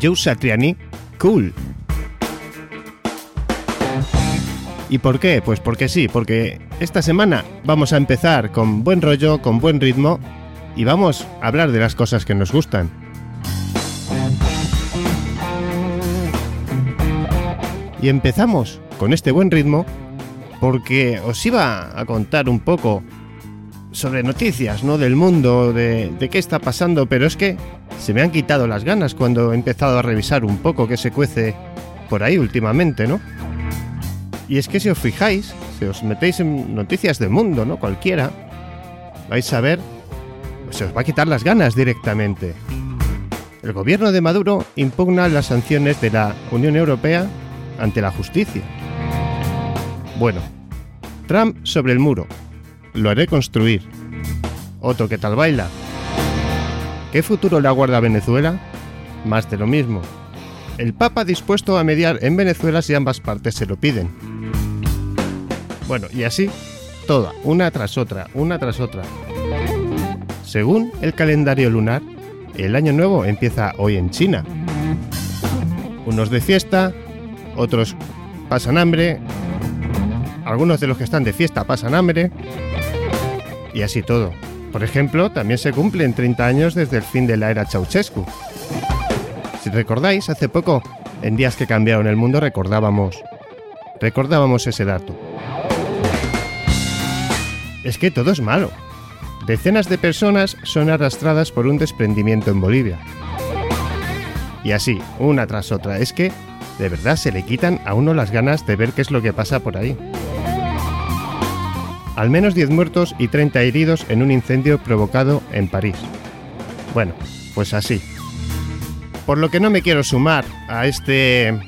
Joe Satriani, Cool. ¿Y por qué? Pues porque sí, porque esta semana vamos a empezar con buen rollo, con buen ritmo y vamos a hablar de las cosas que nos gustan. Y empezamos con este buen ritmo porque os iba a contar un poco sobre noticias, ¿no? Del mundo, de, de, qué está pasando, pero es que se me han quitado las ganas cuando he empezado a revisar un poco qué se cuece por ahí últimamente, ¿no? Y es que si os fijáis, si os metéis en noticias del mundo, ¿no? Cualquiera, vais a ver, se os va a quitar las ganas directamente. El gobierno de Maduro impugna las sanciones de la Unión Europea ante la justicia. Bueno, Trump sobre el muro. Lo haré construir. Otro que tal baila. ¿Qué futuro le aguarda Venezuela? Más de lo mismo. El Papa dispuesto a mediar en Venezuela si ambas partes se lo piden. Bueno, y así, toda, una tras otra, una tras otra. Según el calendario lunar, el año nuevo empieza hoy en China. Unos de fiesta, otros pasan hambre, algunos de los que están de fiesta pasan hambre, y así todo. Por ejemplo, también se cumplen 30 años desde el fin de la era Ceausescu. Si recordáis, hace poco, en días que cambiaron el mundo, recordábamos, recordábamos ese dato. Es que todo es malo. Decenas de personas son arrastradas por un desprendimiento en Bolivia. Y así, una tras otra. Es que, de verdad, se le quitan a uno las ganas de ver qué es lo que pasa por ahí. Al menos 10 muertos y 30 heridos en un incendio provocado en París. Bueno, pues así. Por lo que no me quiero sumar a este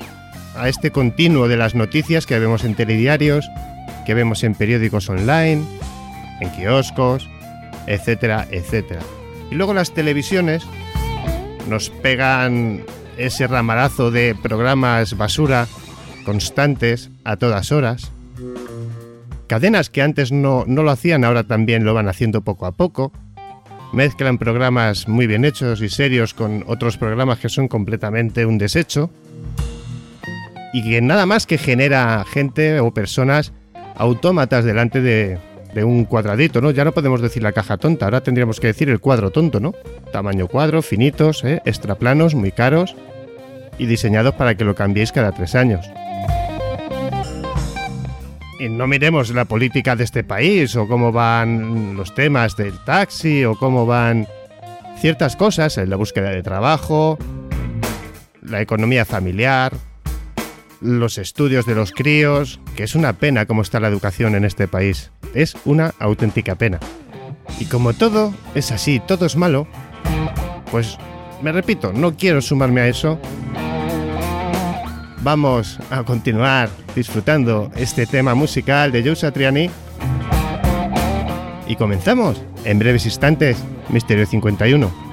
a este continuo de las noticias que vemos en telediarios, que vemos en periódicos online, en kioscos, etcétera, etcétera. Y luego las televisiones nos pegan ese ramarazo de programas basura constantes a todas horas. Cadenas que antes no, no lo hacían, ahora también lo van haciendo poco a poco. Mezclan programas muy bien hechos y serios con otros programas que son completamente un desecho. Y que nada más que genera gente o personas autómatas delante de, de un cuadradito, ¿no? Ya no podemos decir la caja tonta, ahora tendríamos que decir el cuadro tonto, ¿no? Tamaño cuadro, finitos, ¿eh? extraplanos, muy caros y diseñados para que lo cambiéis cada tres años. Y no miremos la política de este país o cómo van los temas del taxi o cómo van ciertas cosas en la búsqueda de trabajo, la economía familiar, los estudios de los críos, que es una pena cómo está la educación en este país. Es una auténtica pena. Y como todo es así, todo es malo, pues me repito, no quiero sumarme a eso. Vamos a continuar disfrutando este tema musical de Joe Satriani. Y comenzamos en breves instantes, Misterio 51.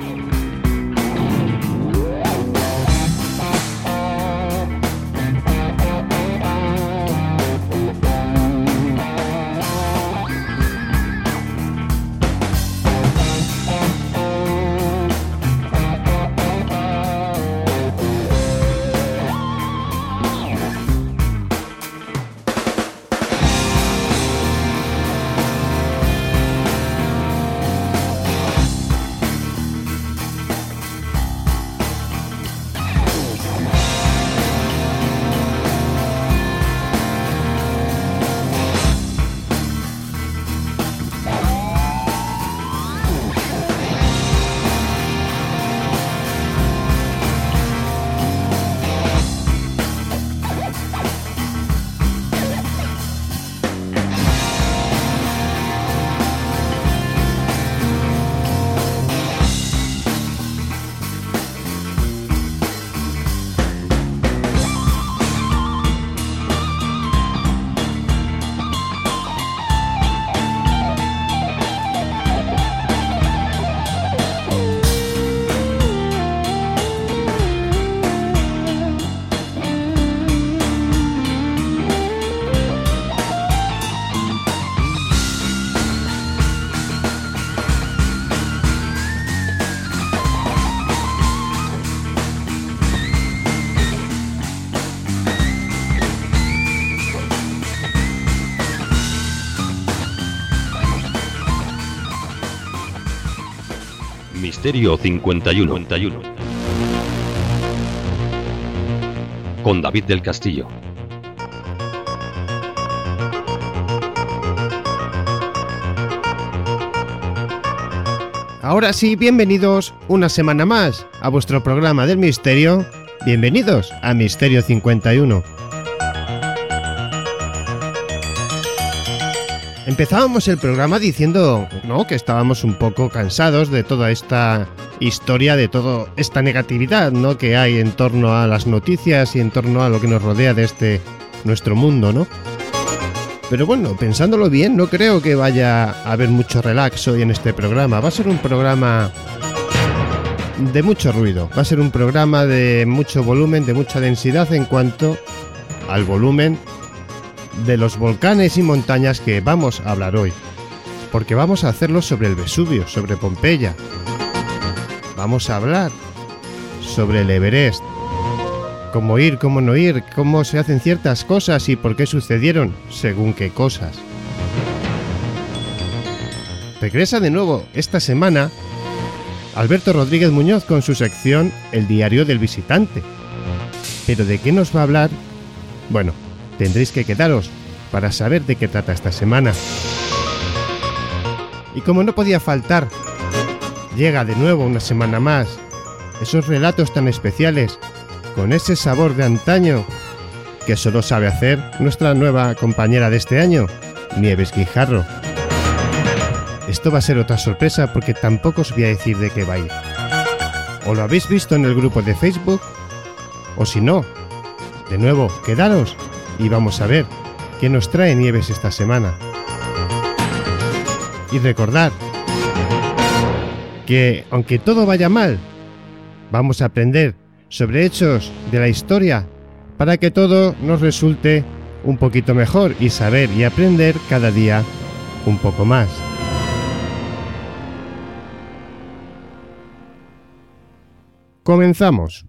Misterio 51. Con David del Castillo. Ahora sí, bienvenidos una semana más a vuestro programa del misterio. Bienvenidos a Misterio 51. Empezábamos el programa diciendo ¿no? que estábamos un poco cansados de toda esta historia, de toda esta negatividad ¿no? que hay en torno a las noticias y en torno a lo que nos rodea de este nuestro mundo, ¿no? Pero bueno, pensándolo bien, no creo que vaya a haber mucho relax hoy en este programa. Va a ser un programa de mucho ruido. Va a ser un programa de mucho volumen, de mucha densidad en cuanto al volumen de los volcanes y montañas que vamos a hablar hoy. Porque vamos a hacerlo sobre el Vesubio, sobre Pompeya. Vamos a hablar sobre el Everest, cómo ir, cómo no ir, cómo se hacen ciertas cosas y por qué sucedieron según qué cosas. Regresa de nuevo esta semana Alberto Rodríguez Muñoz con su sección El diario del visitante. ¿Pero de qué nos va a hablar? Bueno, tendréis que quedaros para saber de qué trata esta semana. Y como no podía faltar, llega de nuevo una semana más esos relatos tan especiales con ese sabor de antaño que solo sabe hacer nuestra nueva compañera de este año, Nieves Guijarro. Esto va a ser otra sorpresa porque tampoco os voy a decir de qué va a ir. O lo habéis visto en el grupo de Facebook, o si no, de nuevo, quedaros y vamos a ver qué nos trae Nieves esta semana. Y recordad que aunque todo vaya mal, vamos a aprender sobre hechos de la historia para que todo nos resulte un poquito mejor y saber y aprender cada día un poco más. Comenzamos.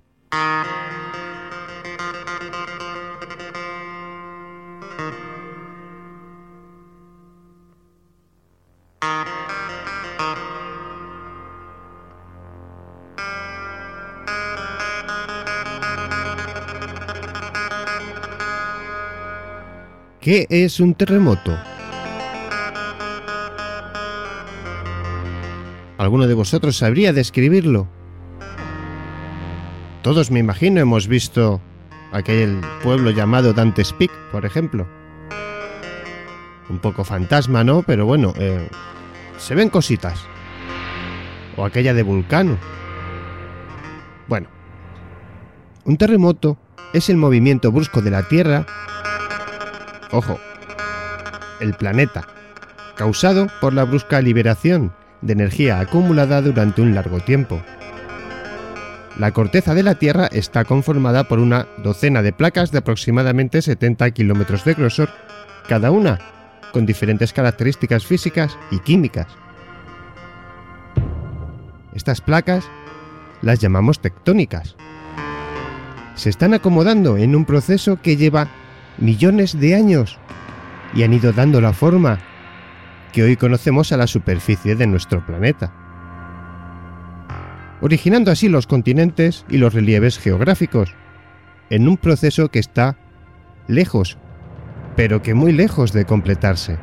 ¿Qué es un terremoto? ¿Alguno de vosotros sabría describirlo? Todos me imagino hemos visto aquel pueblo llamado Dante's Peak, por ejemplo. Un poco fantasma, ¿no? Pero bueno, eh, se ven cositas. O aquella de Vulcano. Bueno, un terremoto es el movimiento brusco de la Tierra ojo, el planeta, causado por la brusca liberación de energía acumulada durante un largo tiempo. La corteza de la Tierra está conformada por una docena de placas de aproximadamente 70 kilómetros de grosor, cada una con diferentes características físicas y químicas. Estas placas las llamamos tectónicas. Se están acomodando en un proceso que lleva millones de años y han ido dando la forma que hoy conocemos a la superficie de nuestro planeta, originando así los continentes y los relieves geográficos, en un proceso que está lejos, pero que muy lejos de completarse.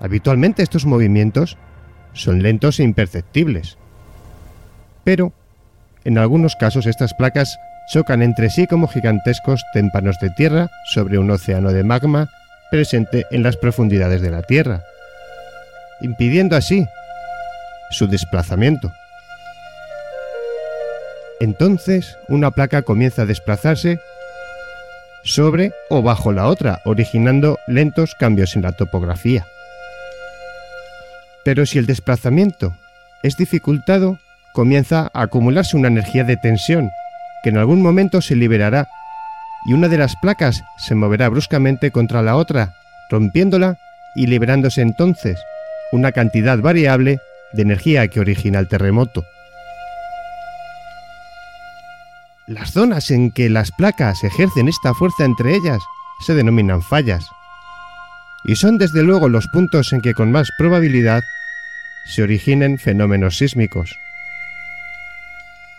Habitualmente estos movimientos son lentos e imperceptibles, pero en algunos casos estas placas chocan entre sí como gigantescos témpanos de tierra sobre un océano de magma presente en las profundidades de la Tierra, impidiendo así su desplazamiento. Entonces, una placa comienza a desplazarse sobre o bajo la otra, originando lentos cambios en la topografía. Pero si el desplazamiento es dificultado, comienza a acumularse una energía de tensión que en algún momento se liberará y una de las placas se moverá bruscamente contra la otra, rompiéndola y liberándose entonces una cantidad variable de energía que origina el terremoto. Las zonas en que las placas ejercen esta fuerza entre ellas se denominan fallas, y son desde luego los puntos en que con más probabilidad se originen fenómenos sísmicos.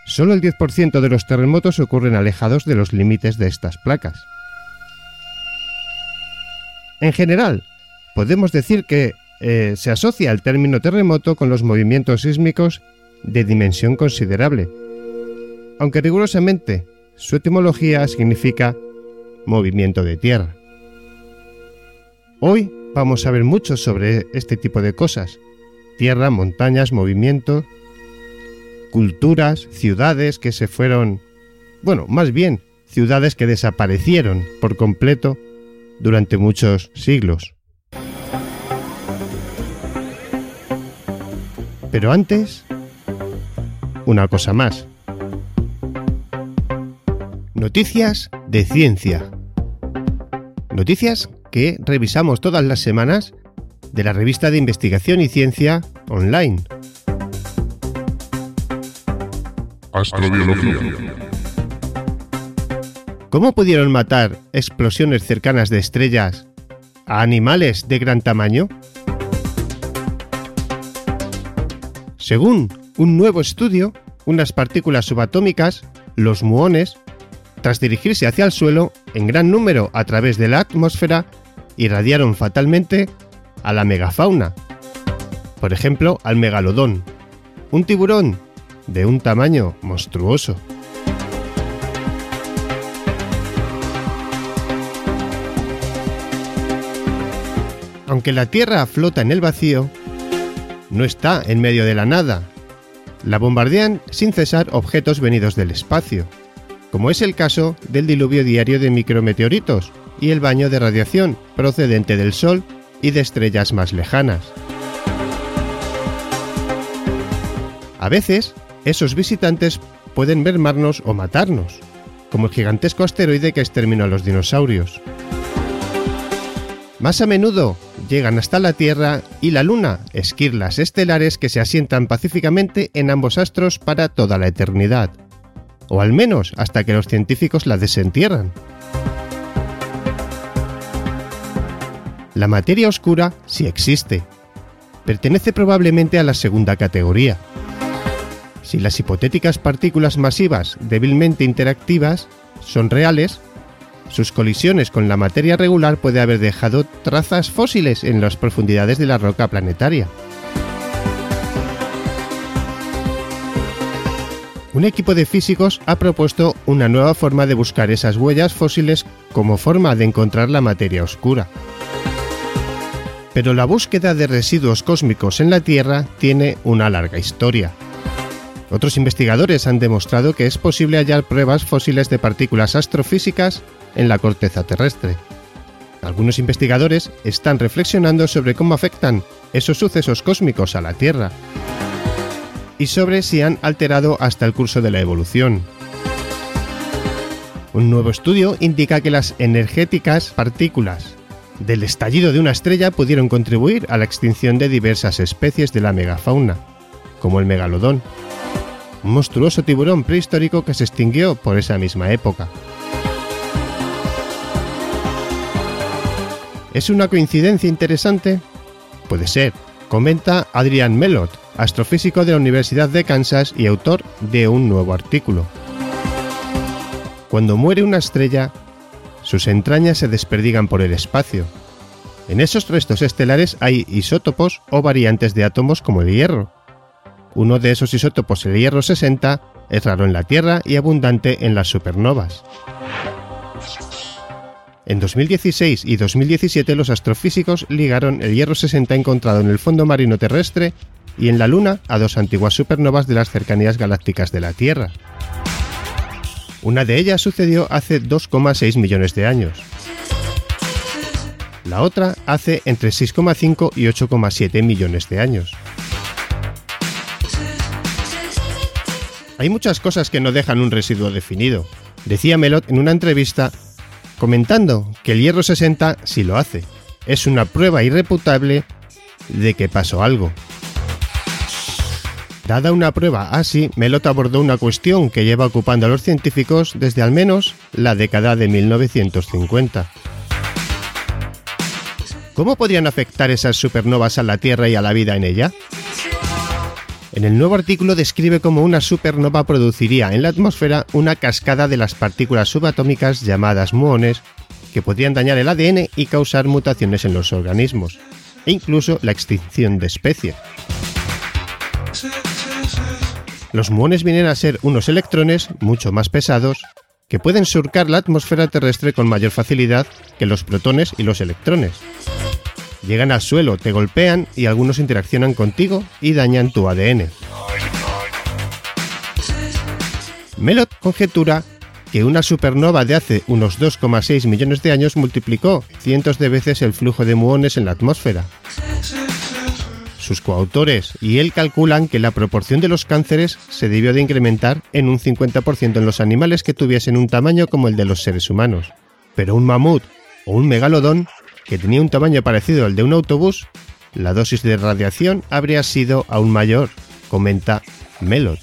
Solo el 10% de los terremotos ocurren alejados de los límites de estas placas. En general, podemos decir que eh, se asocia el término terremoto con los movimientos sísmicos de dimensión considerable, aunque rigurosamente su etimología significa movimiento de tierra. Hoy vamos a ver mucho sobre este tipo de cosas. Tierra, montañas, movimiento, culturas, ciudades que se fueron, bueno, más bien, ciudades que desaparecieron por completo durante muchos siglos. Pero antes, una cosa más. Noticias de ciencia. Noticias que revisamos todas las semanas de la revista de investigación y ciencia online. Astrobiología. ¿Cómo pudieron matar explosiones cercanas de estrellas a animales de gran tamaño? Según un nuevo estudio, unas partículas subatómicas, los muones, tras dirigirse hacia el suelo en gran número a través de la atmósfera, irradiaron fatalmente a la megafauna. Por ejemplo, al megalodón, un tiburón de un tamaño monstruoso. Aunque la Tierra flota en el vacío, no está en medio de la nada. La bombardean sin cesar objetos venidos del espacio, como es el caso del diluvio diario de micrometeoritos y el baño de radiación procedente del Sol y de estrellas más lejanas. A veces, esos visitantes pueden mermarnos o matarnos, como el gigantesco asteroide que exterminó a los dinosaurios. Más a menudo llegan hasta la Tierra y la Luna, esquirlas estelares que se asientan pacíficamente en ambos astros para toda la eternidad, o al menos hasta que los científicos la desentierran. La materia oscura sí existe. Pertenece probablemente a la segunda categoría. Si las hipotéticas partículas masivas débilmente interactivas son reales, sus colisiones con la materia regular puede haber dejado trazas fósiles en las profundidades de la roca planetaria. Un equipo de físicos ha propuesto una nueva forma de buscar esas huellas fósiles como forma de encontrar la materia oscura. Pero la búsqueda de residuos cósmicos en la Tierra tiene una larga historia. Otros investigadores han demostrado que es posible hallar pruebas fósiles de partículas astrofísicas en la corteza terrestre. Algunos investigadores están reflexionando sobre cómo afectan esos sucesos cósmicos a la Tierra y sobre si han alterado hasta el curso de la evolución. Un nuevo estudio indica que las energéticas partículas del estallido de una estrella pudieron contribuir a la extinción de diversas especies de la megafauna, como el megalodón, monstruoso tiburón prehistórico que se extinguió por esa misma época. ¿Es una coincidencia interesante? Puede ser, comenta Adrian Melot, astrofísico de la Universidad de Kansas y autor de un nuevo artículo. Cuando muere una estrella, sus entrañas se desperdigan por el espacio. En esos restos estelares hay isótopos o variantes de átomos como el hierro. Uno de esos isótopos, el hierro 60, es raro en la Tierra y abundante en las supernovas. En 2016 y 2017 los astrofísicos ligaron el hierro 60 encontrado en el fondo marino terrestre y en la Luna a dos antiguas supernovas de las cercanías galácticas de la Tierra. Una de ellas sucedió hace 2,6 millones de años. La otra hace entre 6,5 y 8,7 millones de años. Hay muchas cosas que no dejan un residuo definido, decía Melot en una entrevista comentando que el hierro 60 sí lo hace. Es una prueba irreputable de que pasó algo. Dada una prueba así, Melot abordó una cuestión que lleva ocupando a los científicos desde al menos la década de 1950. ¿Cómo podrían afectar esas supernovas a la Tierra y a la vida en ella? En el nuevo artículo describe cómo una supernova produciría en la atmósfera una cascada de las partículas subatómicas llamadas muones que podrían dañar el ADN y causar mutaciones en los organismos, e incluso la extinción de especies. Los muones vienen a ser unos electrones mucho más pesados que pueden surcar la atmósfera terrestre con mayor facilidad que los protones y los electrones. Llegan al suelo, te golpean y algunos interaccionan contigo y dañan tu ADN. Melot conjetura que una supernova de hace unos 2,6 millones de años multiplicó cientos de veces el flujo de muones en la atmósfera. Sus coautores y él calculan que la proporción de los cánceres se debió de incrementar en un 50% en los animales que tuviesen un tamaño como el de los seres humanos. Pero un mamut o un megalodón, que tenía un tamaño parecido al de un autobús, la dosis de radiación habría sido aún mayor, comenta Melot.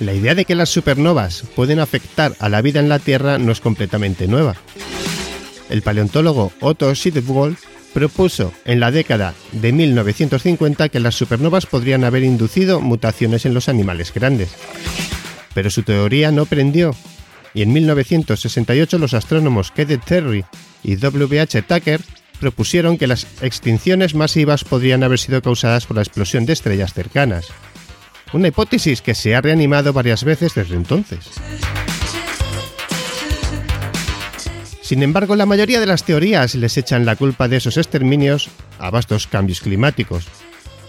La idea de que las supernovas pueden afectar a la vida en la Tierra no es completamente nueva. El paleontólogo Otto Sittenwolf propuso en la década de 1950 que las supernovas podrían haber inducido mutaciones en los animales grandes. Pero su teoría no prendió, y en 1968 los astrónomos Kenneth Terry y W. H. Tucker propusieron que las extinciones masivas podrían haber sido causadas por la explosión de estrellas cercanas, una hipótesis que se ha reanimado varias veces desde entonces. Sin embargo, la mayoría de las teorías les echan la culpa de esos exterminios a vastos cambios climáticos,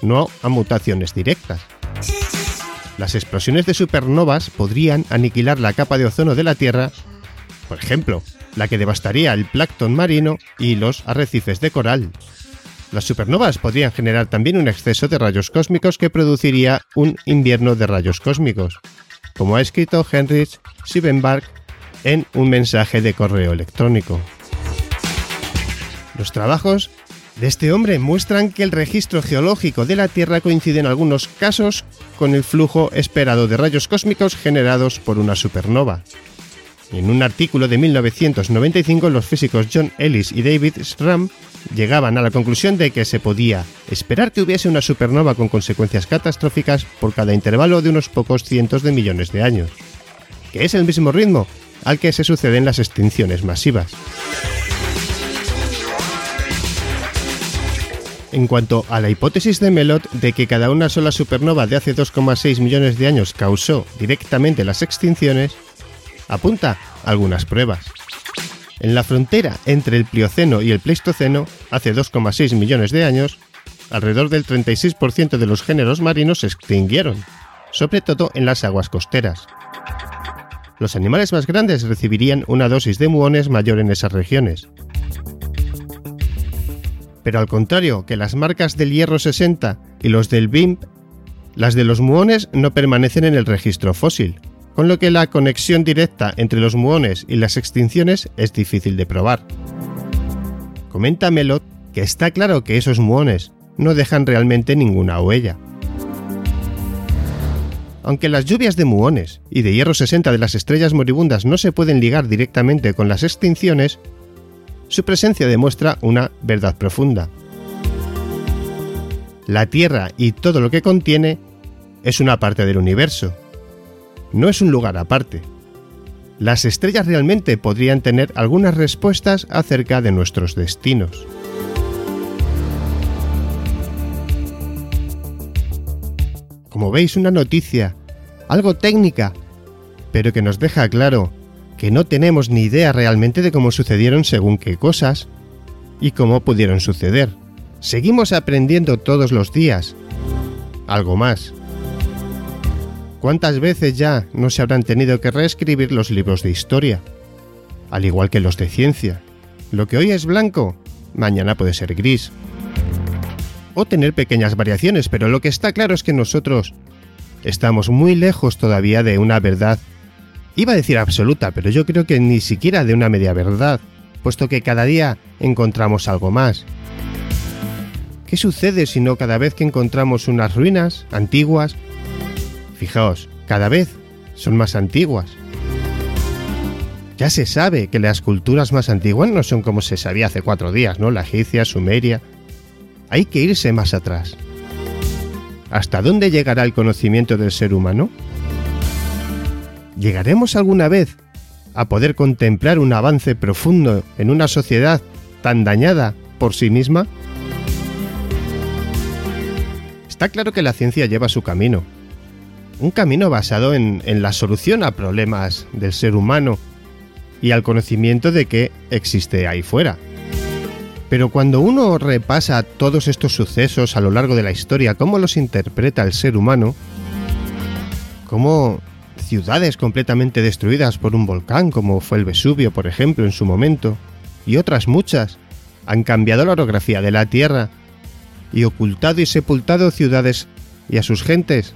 no a mutaciones directas. Las explosiones de supernovas podrían aniquilar la capa de ozono de la Tierra, por ejemplo, la que devastaría el plancton marino y los arrecifes de coral. Las supernovas podrían generar también un exceso de rayos cósmicos que produciría un invierno de rayos cósmicos, como ha escrito Heinrich Siebenberg en un mensaje de correo electrónico. Los trabajos de este hombre muestran que el registro geológico de la Tierra coincide en algunos casos con el flujo esperado de rayos cósmicos generados por una supernova. En un artículo de 1995, los físicos John Ellis y David Stram llegaban a la conclusión de que se podía esperar que hubiese una supernova con consecuencias catastróficas por cada intervalo de unos pocos cientos de millones de años, que es el mismo ritmo al que se suceden las extinciones masivas. En cuanto a la hipótesis de Melot de que cada una sola supernova de hace 2,6 millones de años causó directamente las extinciones, apunta algunas pruebas. En la frontera entre el Plioceno y el Pleistoceno, hace 2,6 millones de años, alrededor del 36% de los géneros marinos se extinguieron, sobre todo en las aguas costeras. Los animales más grandes recibirían una dosis de muones mayor en esas regiones. Pero al contrario que las marcas del hierro 60 y los del BIMP, las de los muones no permanecen en el registro fósil, con lo que la conexión directa entre los muones y las extinciones es difícil de probar. Comenta Melot que está claro que esos muones no dejan realmente ninguna huella. Aunque las lluvias de muones y de hierro 60 de las estrellas moribundas no se pueden ligar directamente con las extinciones, su presencia demuestra una verdad profunda. La Tierra y todo lo que contiene es una parte del universo, no es un lugar aparte. Las estrellas realmente podrían tener algunas respuestas acerca de nuestros destinos. Como veis, una noticia, algo técnica, pero que nos deja claro que no tenemos ni idea realmente de cómo sucedieron según qué cosas y cómo pudieron suceder. Seguimos aprendiendo todos los días. Algo más. ¿Cuántas veces ya no se habrán tenido que reescribir los libros de historia? Al igual que los de ciencia. Lo que hoy es blanco, mañana puede ser gris. O tener pequeñas variaciones, pero lo que está claro es que nosotros estamos muy lejos todavía de una verdad. Iba a decir absoluta, pero yo creo que ni siquiera de una media verdad, puesto que cada día encontramos algo más. ¿Qué sucede si no cada vez que encontramos unas ruinas antiguas Fijaos, cada vez son más antiguas. Ya se sabe que las culturas más antiguas no son como se sabía hace cuatro días, ¿no? La egipcia, Sumeria. Hay que irse más atrás. ¿Hasta dónde llegará el conocimiento del ser humano? ¿Llegaremos alguna vez a poder contemplar un avance profundo en una sociedad tan dañada por sí misma? Está claro que la ciencia lleva su camino. Un camino basado en, la solución a problemas del ser humano y al conocimiento de que existe ahí fuera. Pero cuando uno repasa todos estos sucesos a lo largo de la historia, cómo los interpreta el ser humano, cómo ciudades completamente destruidas por un volcán, como fue el Vesubio, por ejemplo, en su momento, y otras muchas, han cambiado la orografía de la Tierra y ocultado y sepultado ciudades y a sus gentes,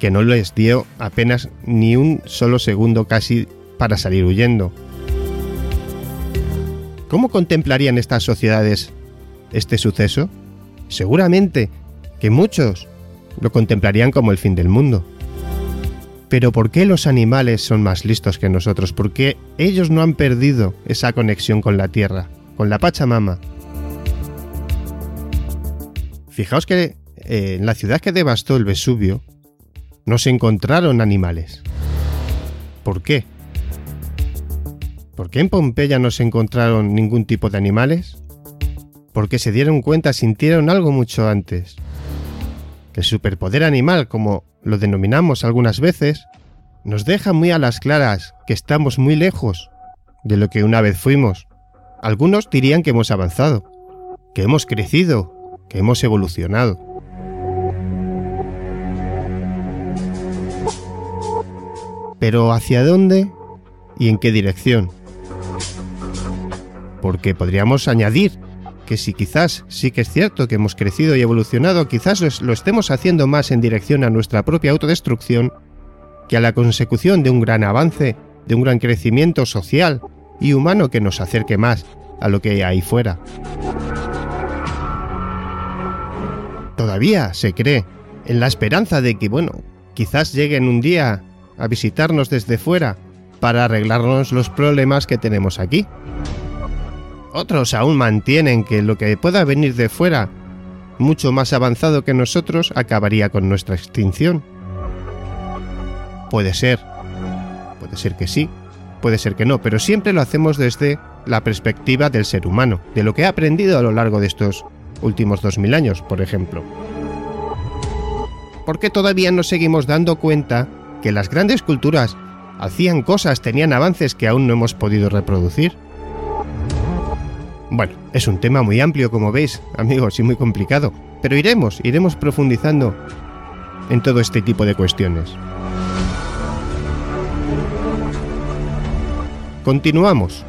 que no les dio apenas ni un solo segundo casi para salir huyendo. ¿Cómo contemplarían estas sociedades este suceso? Seguramente que muchos lo contemplarían como el fin del mundo. Pero ¿por qué los animales son más listos que nosotros? ¿Por qué ellos no han perdido esa conexión con la tierra, con la Pachamama? Fijaos que eh, en la ciudad que devastó el Vesubio no se encontraron animales. ¿Por qué? ¿Por qué en Pompeya no se encontraron ningún tipo de animales? Porque se dieron cuenta, sintieron algo mucho antes. El superpoder animal, como lo denominamos algunas veces, nos deja muy a las claras que estamos muy lejos de lo que una vez fuimos. Algunos dirían que hemos avanzado, que hemos crecido, que hemos evolucionado. Pero ¿hacia dónde y en qué dirección? porque podríamos añadir que si quizás sí que es cierto que hemos crecido y evolucionado, quizás lo estemos haciendo más en dirección a nuestra propia autodestrucción que a la consecución de un gran avance, de un gran crecimiento social y humano que nos acerque más a lo que hay ahí fuera. Todavía se cree en la esperanza de que, bueno, quizás lleguen un día a visitarnos desde fuera para arreglarnos los problemas que tenemos aquí. Otros aún mantienen que lo que pueda venir de fuera, mucho más avanzado que nosotros, acabaría con nuestra extinción. Puede ser, puede ser que sí, puede ser que no, pero siempre lo hacemos desde la perspectiva del ser humano, de lo que ha aprendido a lo largo de estos últimos 2000 años, por ejemplo. ¿Por qué todavía nos seguimos dando cuenta que las grandes culturas hacían cosas, tenían avances que aún no hemos podido reproducir? Bueno, es un tema muy amplio, como veis, amigos, y muy complicado, pero iremos, iremos profundizando en todo este tipo de cuestiones. Continuamos.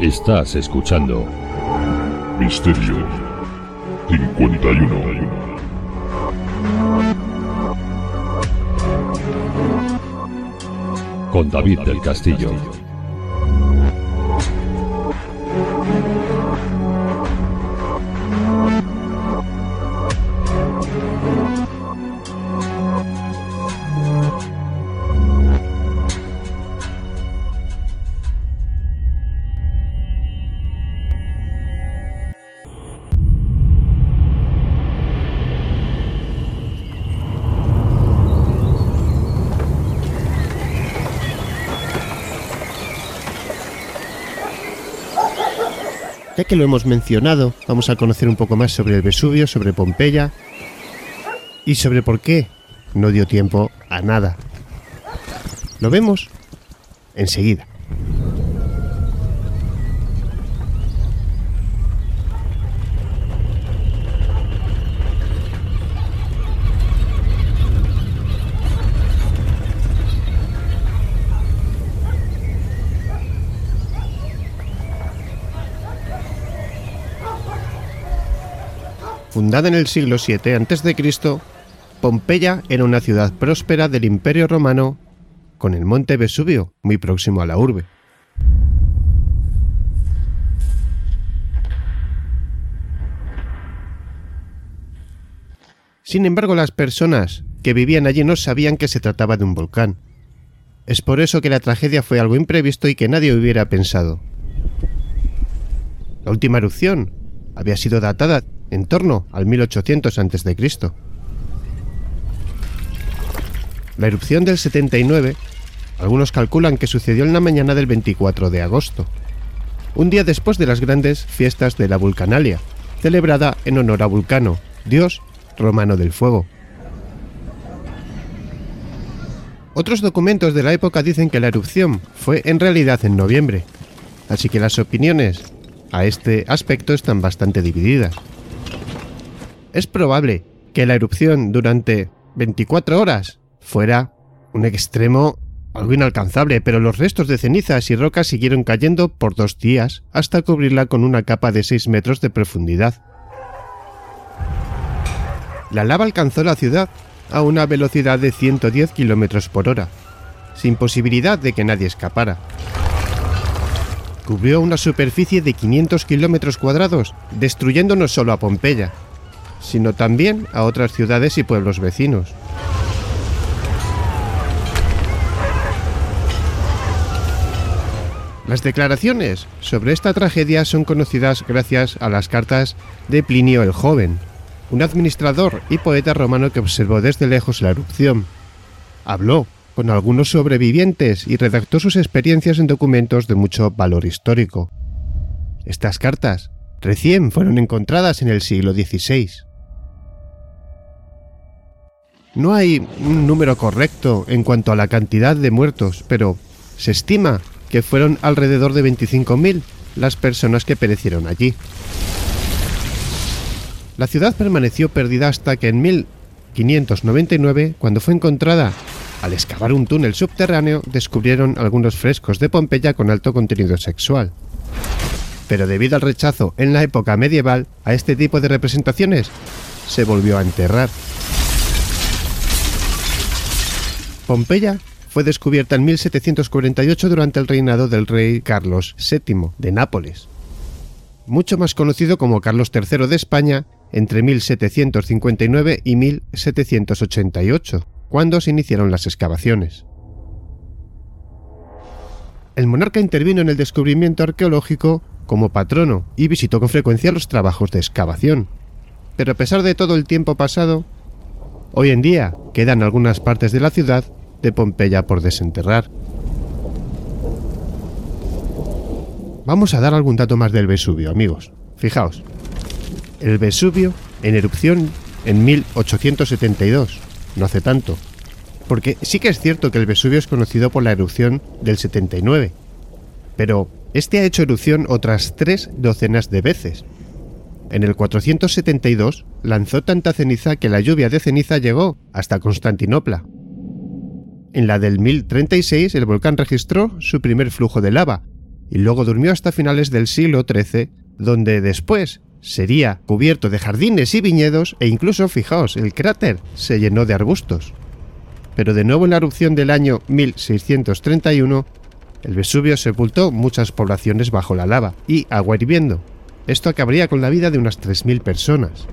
Estás escuchando Misterio 51. con David del Castillo. Que lo hemos mencionado, vamos a conocer un poco más sobre el Vesubio, sobre Pompeya y sobre por qué no dio tiempo a nada. Lo vemos enseguida. Fundada en el siglo VII a.C., Pompeya era una ciudad próspera del Imperio Romano con el monte Vesubio muy próximo a la urbe. Sin embargo, las personas que vivían allí no sabían que se trataba de un volcán. Es por eso que la tragedia fue algo imprevisto y que nadie hubiera pensado. La última erupción había sido datada en torno al 1800 a.C. La erupción del 79, algunos calculan que sucedió en la mañana del 24 de agosto, un día después de las grandes fiestas de la Vulcanalia, celebrada en honor a Vulcano, dios romano del fuego. Otros documentos de la época dicen que la erupción fue en realidad en noviembre, así que las opiniones a este aspecto están bastante divididas. Es probable que la erupción durante 24 horas fuera un extremo algo inalcanzable, pero los restos de cenizas y rocas siguieron cayendo por dos días hasta cubrirla con una capa de 6 metros de profundidad. La lava alcanzó la ciudad a una velocidad de 110 km por hora, sin posibilidad de que nadie escapara. Cubrió una superficie de 500 kilómetros cuadrados, destruyendo no solo a Pompeya, sino también a otras ciudades y pueblos vecinos. Las declaraciones sobre esta tragedia son conocidas gracias a las cartas de Plinio el Joven, un administrador y poeta romano que observó desde lejos la erupción. Habló con algunos sobrevivientes y redactó sus experiencias en documentos de mucho valor histórico. Estas cartas recién fueron encontradas en el siglo XVI. No hay un número correcto en cuanto a la cantidad de muertos, pero se estima que fueron alrededor de 25.000 las personas que perecieron allí. La ciudad permaneció perdida hasta que en 1599, cuando fue encontrada al excavar un túnel subterráneo, descubrieron algunos frescos de Pompeya con alto contenido sexual. Pero debido al rechazo en la época medieval a este tipo de representaciones, se volvió a enterrar. Pompeya fue descubierta en 1748 durante el reinado del rey Carlos VII de Nápoles, mucho más conocido como Carlos III de España entre 1759 y 1788, cuando se iniciaron las excavaciones. El monarca intervino en el descubrimiento arqueológico como patrono y visitó con frecuencia los trabajos de excavación. Pero a pesar de todo el tiempo pasado, hoy en día quedan algunas partes de la ciudad de Pompeya por desenterrar. Vamos a dar algún dato más del Vesubio, amigos. Fijaos, el Vesubio en erupción en 1872, no hace tanto. Porque sí que es cierto que el Vesubio es conocido por la erupción del 79, pero este ha hecho erupción otras tres docenas de veces. En el 472 lanzó tanta ceniza que la lluvia de ceniza llegó hasta Constantinopla, en la del 1036 el volcán registró su primer flujo de lava y luego durmió hasta finales del siglo XIII, donde después sería cubierto de jardines y viñedos e incluso, fijaos, el cráter se llenó de arbustos. Pero de nuevo en la erupción del año 1631, el Vesubio sepultó muchas poblaciones bajo la lava y agua hirviendo. Esto acabaría con la vida de unas 3.000 personas.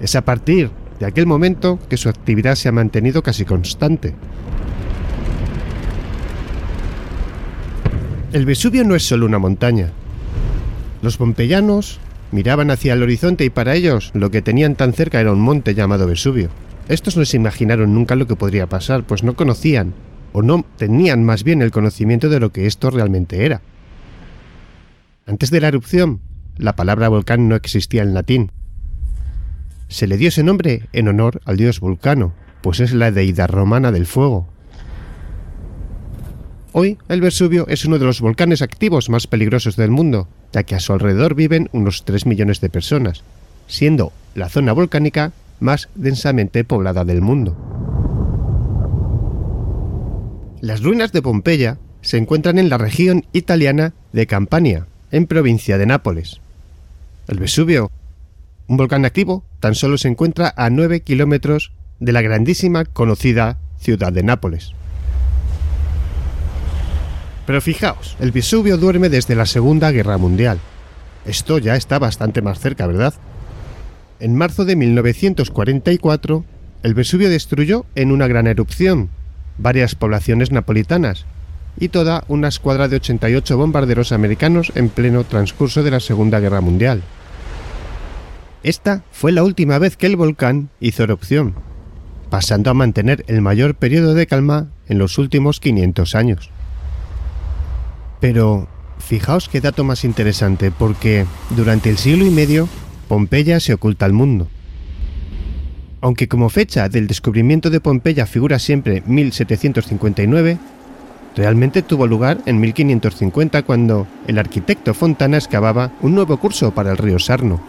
Es a partir de aquel momento que su actividad se ha mantenido casi constante. El Vesubio no es solo una montaña. Los pompeyanos miraban hacia el horizonte y para ellos lo que tenían tan cerca era un monte llamado Vesubio. Estos no se imaginaron nunca lo que podría pasar, pues no conocían, o no tenían más bien el conocimiento de lo que esto realmente era. Antes de la erupción, la palabra volcán no existía en latín, se le dio ese nombre en honor al dios Vulcano, pues es la deidad romana del fuego. Hoy el Vesubio es uno de los volcanes activos más peligrosos del mundo, ya que a su alrededor viven unos 3 millones de personas, siendo la zona volcánica más densamente poblada del mundo. Las ruinas de Pompeya se encuentran en la región italiana de Campania, en provincia de Nápoles. El Vesubio un volcán activo tan solo se encuentra a 9 kilómetros de la grandísima conocida ciudad de Nápoles. Pero fijaos, el Vesubio duerme desde la Segunda Guerra Mundial. Esto ya está bastante más cerca, ¿verdad? En marzo de 1944, el Vesubio destruyó en una gran erupción varias poblaciones napolitanas y toda una escuadra de 88 bombarderos americanos en pleno transcurso de la Segunda Guerra Mundial. Esta fue la última vez que el volcán hizo erupción, pasando a mantener el mayor periodo de calma en los últimos 500 años. Pero fijaos qué dato más interesante, porque durante el siglo y medio Pompeya se oculta al mundo. Aunque como fecha del descubrimiento de Pompeya figura siempre 1759, realmente tuvo lugar en 1550 cuando el arquitecto Fontana excavaba un nuevo curso para el río Sarno.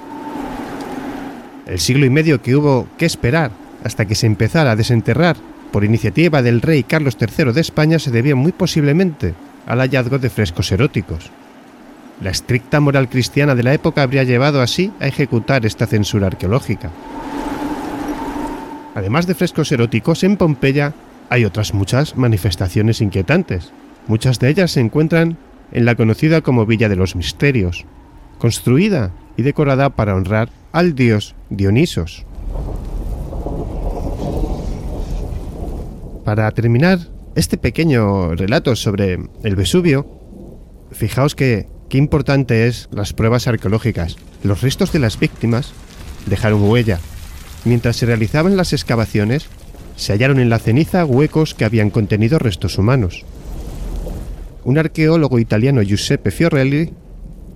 El siglo y medio que hubo que esperar hasta que se empezara a desenterrar por iniciativa del rey Carlos III de España se debió muy posiblemente al hallazgo de frescos eróticos. La estricta moral cristiana de la época habría llevado así a ejecutar esta censura arqueológica. Además de frescos eróticos, en Pompeya hay otras muchas manifestaciones inquietantes. Muchas de ellas se encuentran en la conocida como Villa de los Misterios, construida y decorada para honrar al dios Dionisos. Para terminar este pequeño relato sobre el Vesubio, fijaos que qué importante es las pruebas arqueológicas. Los restos de las víctimas dejaron huella. Mientras se realizaban las excavaciones, se hallaron en la ceniza huecos que habían contenido restos humanos. Un arqueólogo italiano Giuseppe Fiorelli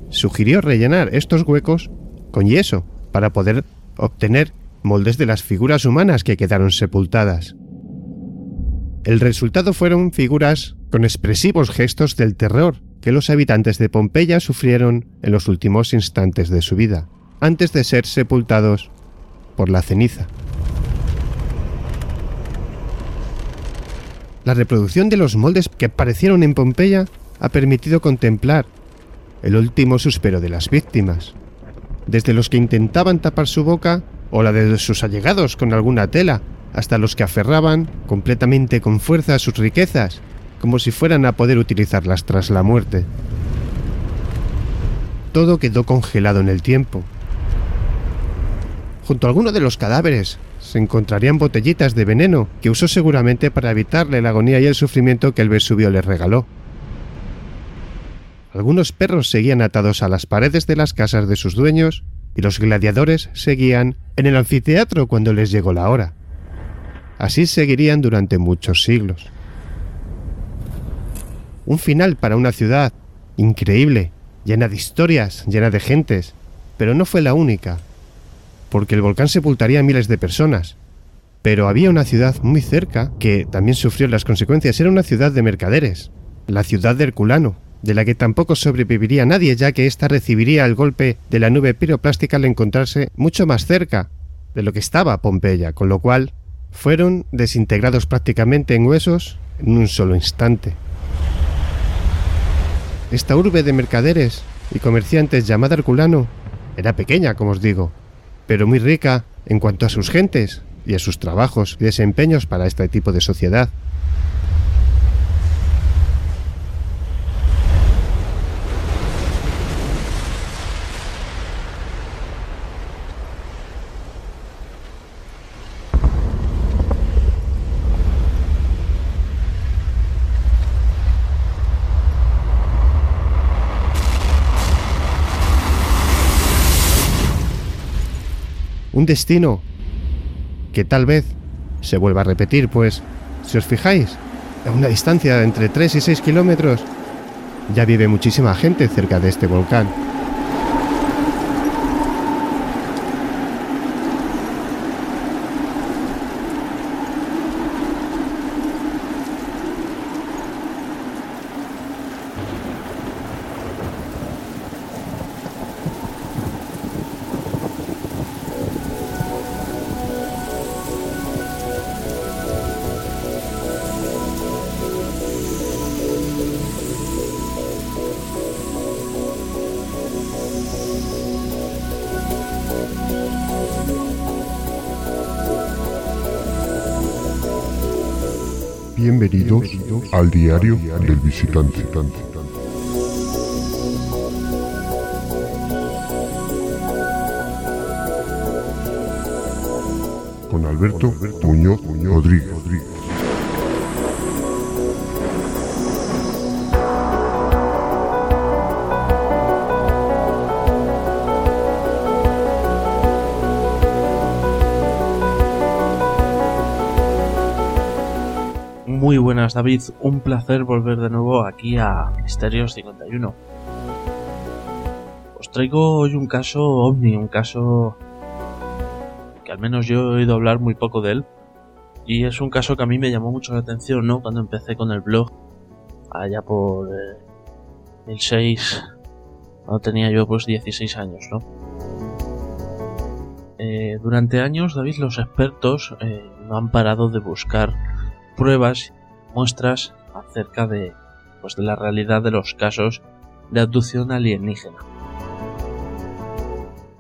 sugirió rellenar estos huecos con yeso para poder obtener moldes de las figuras humanas que quedaron sepultadas. El resultado fueron figuras con expresivos gestos del terror que los habitantes de Pompeya sufrieron en los últimos instantes de su vida, antes de ser sepultados por la ceniza. La reproducción de los moldes que aparecieron en Pompeya ha permitido contemplar el último suspiro de las víctimas, desde los que intentaban tapar su boca o la de sus allegados con alguna tela hasta los que aferraban completamente con fuerza sus riquezas, como si fueran a poder utilizarlas tras la muerte. Todo quedó congelado en el tiempo. Junto a alguno de los cadáveres se encontrarían botellitas de veneno que usó seguramente para evitarle la agonía y el sufrimiento que el Vesubio le regaló. Algunos perros seguían atados a las paredes de las casas de sus dueños y los gladiadores seguían en el anfiteatro cuando les llegó la hora. Así seguirían durante muchos siglos. Un final para una ciudad increíble, llena de historias, llena de gentes, pero no fue la única, porque el volcán sepultaría a miles de personas. Pero había una ciudad muy cerca que también sufrió las consecuencias. Era una ciudad de mercaderes, la ciudad de Herculano, de la que tampoco sobreviviría nadie, ya que ésta recibiría el golpe de la nube piroplástica al encontrarse mucho más cerca de lo que estaba Pompeya, con lo cual fueron desintegrados prácticamente en huesos en un solo instante. Esta urbe de mercaderes y comerciantes llamada Herculano era pequeña, como os digo, pero muy rica en cuanto a sus gentes y a sus trabajos y desempeños para este tipo de sociedad. Un destino que tal vez se vuelva a repetir, pues si os fijáis, a una distancia de entre 3 y 6 kilómetros, ya vive muchísima gente cerca de este volcán. Bienvenidos al diario del visitante. Con Alberto Muñoz Rodríguez. David, un placer volver de nuevo aquí a Misterios 51. Os traigo hoy un caso ovni, un caso que al menos yo he oído hablar muy poco de él. Y es un caso que a mí me llamó mucho la atención, ¿no? Cuando empecé con el blog, allá por eh, 2006, cuando tenía yo pues 16 años, ¿no? Eh, durante años, David, los expertos eh, no han parado de buscar pruebas, muestras acerca de, pues, de la realidad de los casos de abducción alienígena.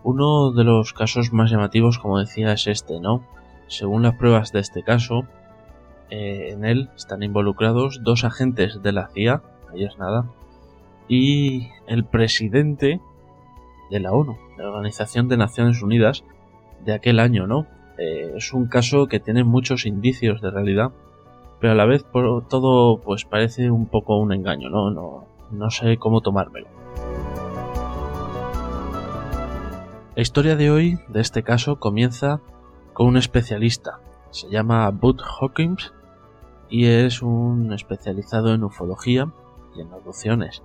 Uno de los casos más llamativos, como decía, es este, ¿no? Según las pruebas de este caso, eh, en él están involucrados dos agentes de la CIA, es nada, y el presidente de la ONU, la Organización de Naciones Unidas, de aquel año, ¿no? Eh, es un caso que tiene muchos indicios de realidad, pero a la vez por todo pues parece un poco un engaño, ¿no? No, no sé cómo tomármelo. La historia de hoy de este caso comienza con un especialista. Se llama Bud Hawkins y es un especializado en ufología y en abducciones.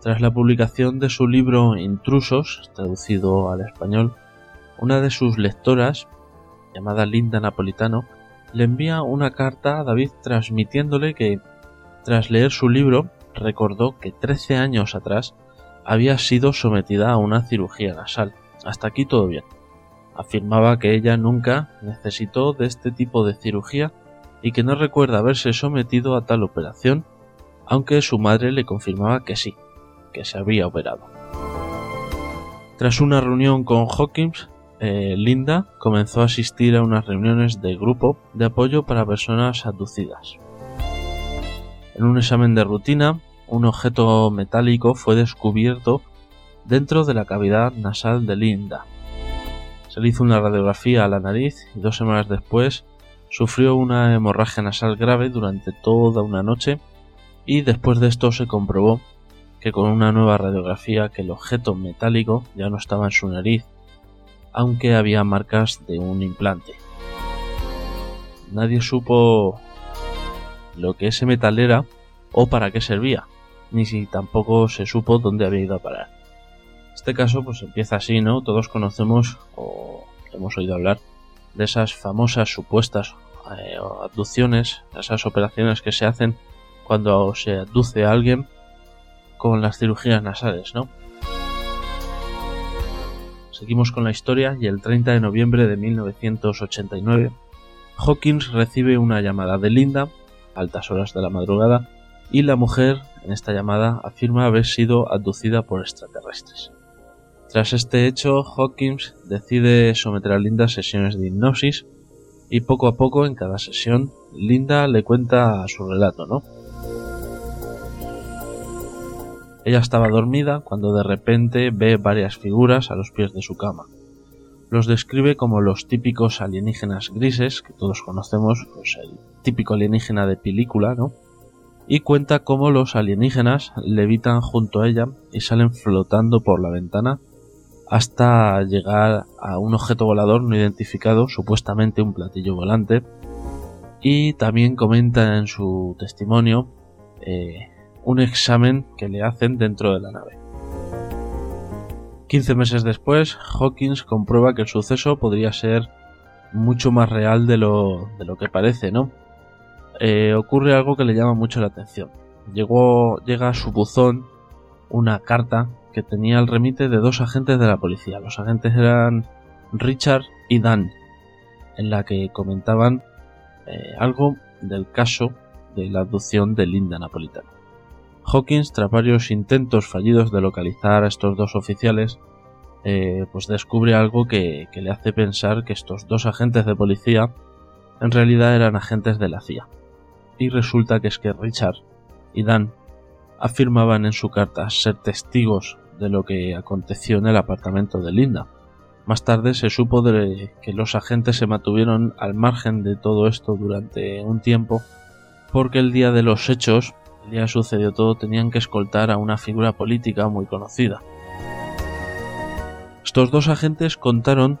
Tras la publicación de su libro Intrusos, traducido al español, una de sus lectoras, llamada Linda Napolitano, le envía una carta a David transmitiéndole que, tras leer su libro, recordó que 13 años atrás había sido sometida a una cirugía nasal. Hasta aquí todo bien. Afirmaba que ella nunca necesitó de este tipo de cirugía y que no recuerda haberse sometido a tal operación, aunque su madre le confirmaba que sí, que se había operado. Tras una reunión con Hawkins, eh, Linda comenzó a asistir a unas reuniones de grupo de apoyo para personas abducidas. En un examen de rutina, un objeto metálico fue descubierto dentro de la cavidad nasal de Linda. Se le hizo una radiografía a la nariz y dos semanas después sufrió una hemorragia nasal grave durante toda una noche y después de esto se comprobó que con una nueva radiografía que el objeto metálico ya no estaba en su nariz, aunque había marcas de un implante. Nadie supo lo que ese metal era o para qué servía, ni si tampoco se supo dónde había ido a parar. Este caso pues empieza así, ¿no? Todos conocemos o hemos oído hablar de esas famosas supuestas eh, abducciones, esas operaciones que se hacen cuando se abduce a alguien con las cirugías nasales, ¿no? Seguimos con la historia y el 30 de noviembre de 1989, Hawkins recibe una llamada de Linda, a altas horas de la madrugada, y la mujer en esta llamada afirma haber sido abducida por extraterrestres. Tras este hecho, Hawkins decide someter a Linda sesiones de hipnosis y poco a poco en cada sesión Linda le cuenta su relato, ¿no? Ella estaba dormida cuando de repente ve varias figuras a los pies de su cama. Los describe como los típicos alienígenas grises que todos conocemos, pues el típico alienígena de película, ¿no? Y cuenta cómo los alienígenas levitan junto a ella y salen flotando por la ventana hasta llegar a un objeto volador no identificado, supuestamente un platillo volante. Y también comenta en su testimonio eh, un examen que le hacen dentro de la nave. 15 meses después, Hawkins comprueba que el suceso podría ser mucho más real de lo, de lo que parece, ¿no? Eh, ocurre algo que le llama mucho la atención. Llegó, llega a su buzón una carta que tenía el remite de dos agentes de la policía. Los agentes eran Richard y Dan, en la que comentaban eh, algo del caso de la abducción de Linda Napolitano. Hawkins, tras varios intentos fallidos de localizar a estos dos oficiales, eh, pues descubre algo que, que le hace pensar que estos dos agentes de policía en realidad eran agentes de la CIA. Y resulta que es que Richard y Dan afirmaban en su carta ser testigos de lo que aconteció en el apartamento de Linda. Más tarde se supo de que los agentes se mantuvieron al margen de todo esto durante un tiempo porque el día de los hechos, el día sucedió todo, tenían que escoltar a una figura política muy conocida. Estos dos agentes contaron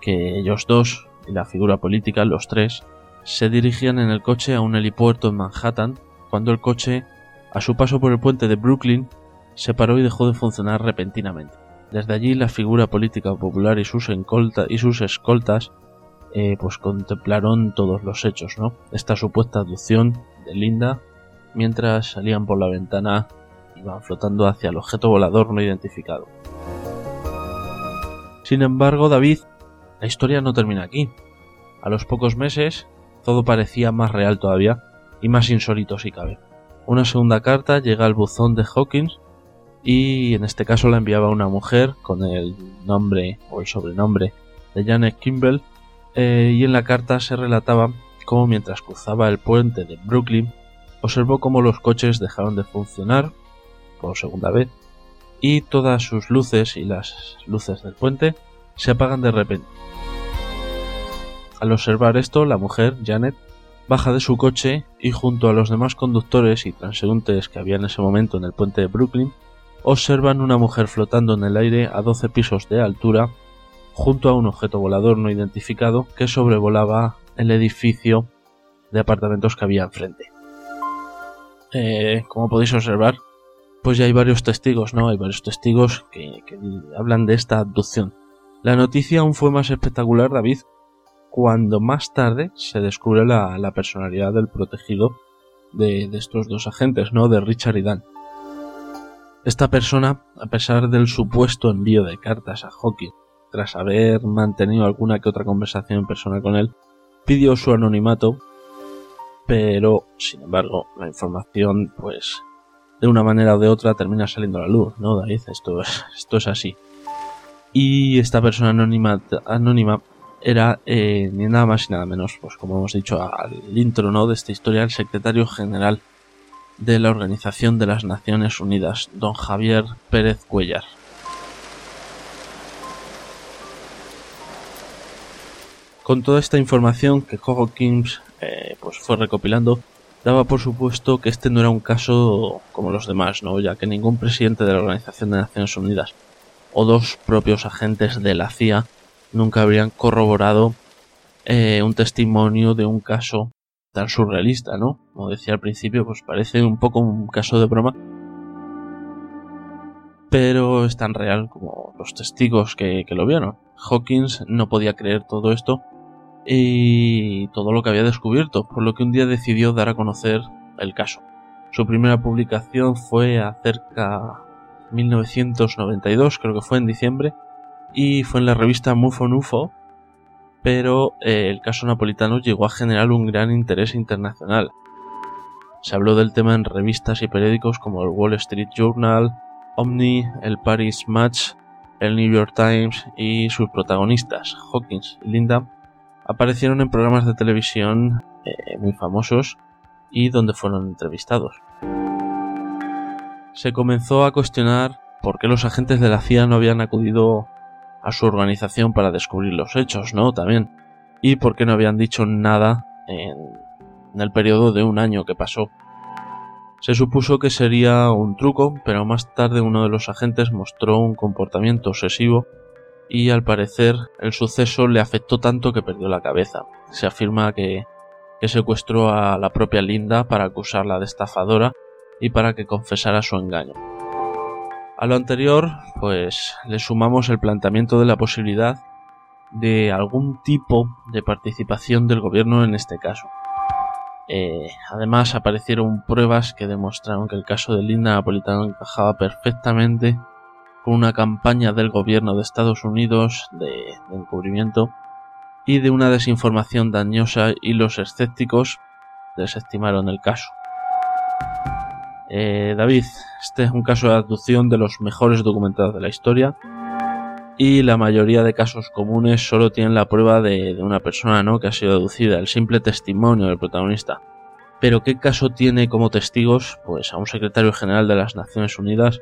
que ellos dos y la figura política, los tres, se dirigían en el coche a un helipuerto en Manhattan cuando el coche, a su paso por el puente de Brooklyn, se paró y dejó de funcionar repentinamente. Desde allí la figura política popular y sus, y sus escoltas eh, pues contemplaron todos los hechos, ¿no? Esta supuesta abducción de Linda mientras salían por la ventana iban flotando hacia el objeto volador no identificado. Sin embargo, David, la historia no termina aquí. A los pocos meses, todo parecía más real todavía y más insólito si cabe. Una segunda carta llega al buzón de Hawkins y en este caso la enviaba una mujer con el nombre o el sobrenombre de Janet Kimball eh, y en la carta se relataba cómo mientras cruzaba el puente de Brooklyn observó cómo los coches dejaron de funcionar por segunda vez y todas sus luces y las luces del puente se apagan de repente. Al observar esto, la mujer, Janet, baja de su coche y junto a los demás conductores y transeúntes que había en ese momento en el puente de Brooklyn, observan una mujer flotando en el aire a 12 pisos de altura junto a un objeto volador no identificado que sobrevolaba el edificio de apartamentos que había enfrente. Eh, como podéis observar, pues ya hay varios testigos, ¿no? Hay varios testigos que, hablan de esta abducción. La noticia aún fue más espectacular, David, cuando más tarde se descubre la, personalidad del protegido de, estos dos agentes, ¿no? De Richard y Dan. Esta persona, a pesar del supuesto envío de cartas a Hawking, tras haber mantenido alguna que otra conversación personal con él, pidió su anonimato, pero, sin embargo, la información, pues, de una manera o de otra termina saliendo a la luz, ¿no, David? Esto es, esto es así. Y esta persona anónima, era eh, ni nada más y nada menos, pues como hemos dicho al intro ¿no? de esta historia, el secretario general de la Organización de las Naciones Unidas, don Javier Pérez Cuellar. Con toda esta información que Hawkins eh, pues fue recopilando, daba por supuesto que este no era un caso como los demás, ¿no? ya que ningún presidente de la Organización de Naciones Unidas o dos propios agentes de la CIA nunca habrían corroborado eh, un testimonio de un caso tan surrealista, ¿no? Como decía al principio, pues parece un poco un caso de broma, pero es tan real como los testigos que, que lo vieron. Hawkins no podía creer todo esto y todo lo que había descubierto, por lo que un día decidió dar a conocer el caso. Su primera publicación fue acerca 1992, creo que fue en diciembre, y fue en la revista Mufo Nufo, pero eh, el caso napolitano llegó a generar un gran interés internacional. Se habló del tema en revistas y periódicos como el Wall Street Journal, Omni, el Paris Match, el New York Times y sus protagonistas, Hawkins y Linda, aparecieron en programas de televisión eh, muy famosos y donde fueron entrevistados. Se comenzó a cuestionar por qué los agentes de la CIA no habían acudido a su organización para descubrir los hechos, ¿no? También. Y por qué no habían dicho nada en, el periodo de un año que pasó. Se supuso que sería un truco, pero más tarde uno de los agentes mostró un comportamiento obsesivo y al parecer el suceso le afectó tanto que perdió la cabeza. Se afirma que, secuestró a la propia Linda para acusarla de estafadora y para que confesara su engaño. A lo anterior, pues le sumamos el planteamiento de la posibilidad de algún tipo de participación del gobierno en este caso. Eh, además aparecieron pruebas que demostraron que el caso de Linda Napolitano encajaba perfectamente con una campaña del gobierno de Estados Unidos de, de encubrimiento y de una desinformación dañosa y los escépticos desestimaron el caso. Eh, David, este es un caso de abducción de los mejores documentados de la historia y la mayoría de casos comunes solo tienen la prueba de, una persona ¿no? que ha sido abducida, el simple testimonio del protagonista. Pero ¿qué caso tiene como testigos? Pues a un secretario general de las Naciones Unidas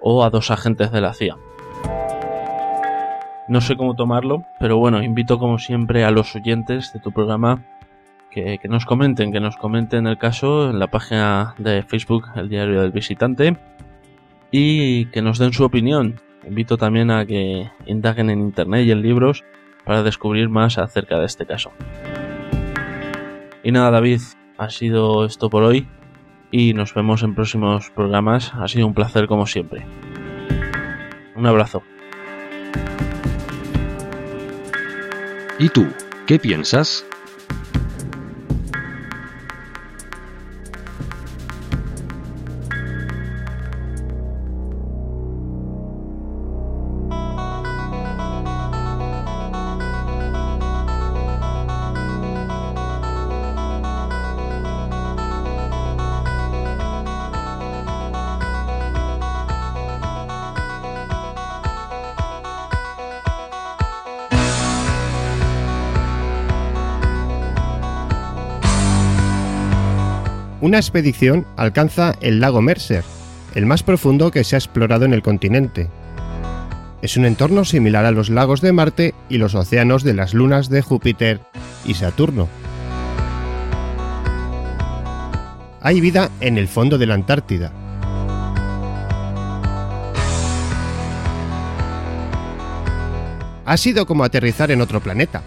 o a dos agentes de la CIA. No sé cómo tomarlo, pero bueno, invito como siempre a los oyentes de tu programa que, que, nos comenten, que nos comenten el caso en la página de Facebook, el diario del visitante, y que nos den su opinión. Invito también a que indaguen en internet y en libros para descubrir más acerca de este caso. Y nada, David, ha sido esto por hoy y nos vemos en próximos programas. Ha sido un placer como siempre. Un abrazo. ¿Y tú? ¿Qué piensas? Una expedición alcanza el lago Mercer, el más profundo que se ha explorado en el continente. Es un entorno similar a los lagos de Marte y los océanos de las lunas de Júpiter y Saturno. Hay vida en el fondo de la Antártida. Ha sido como aterrizar en otro planeta.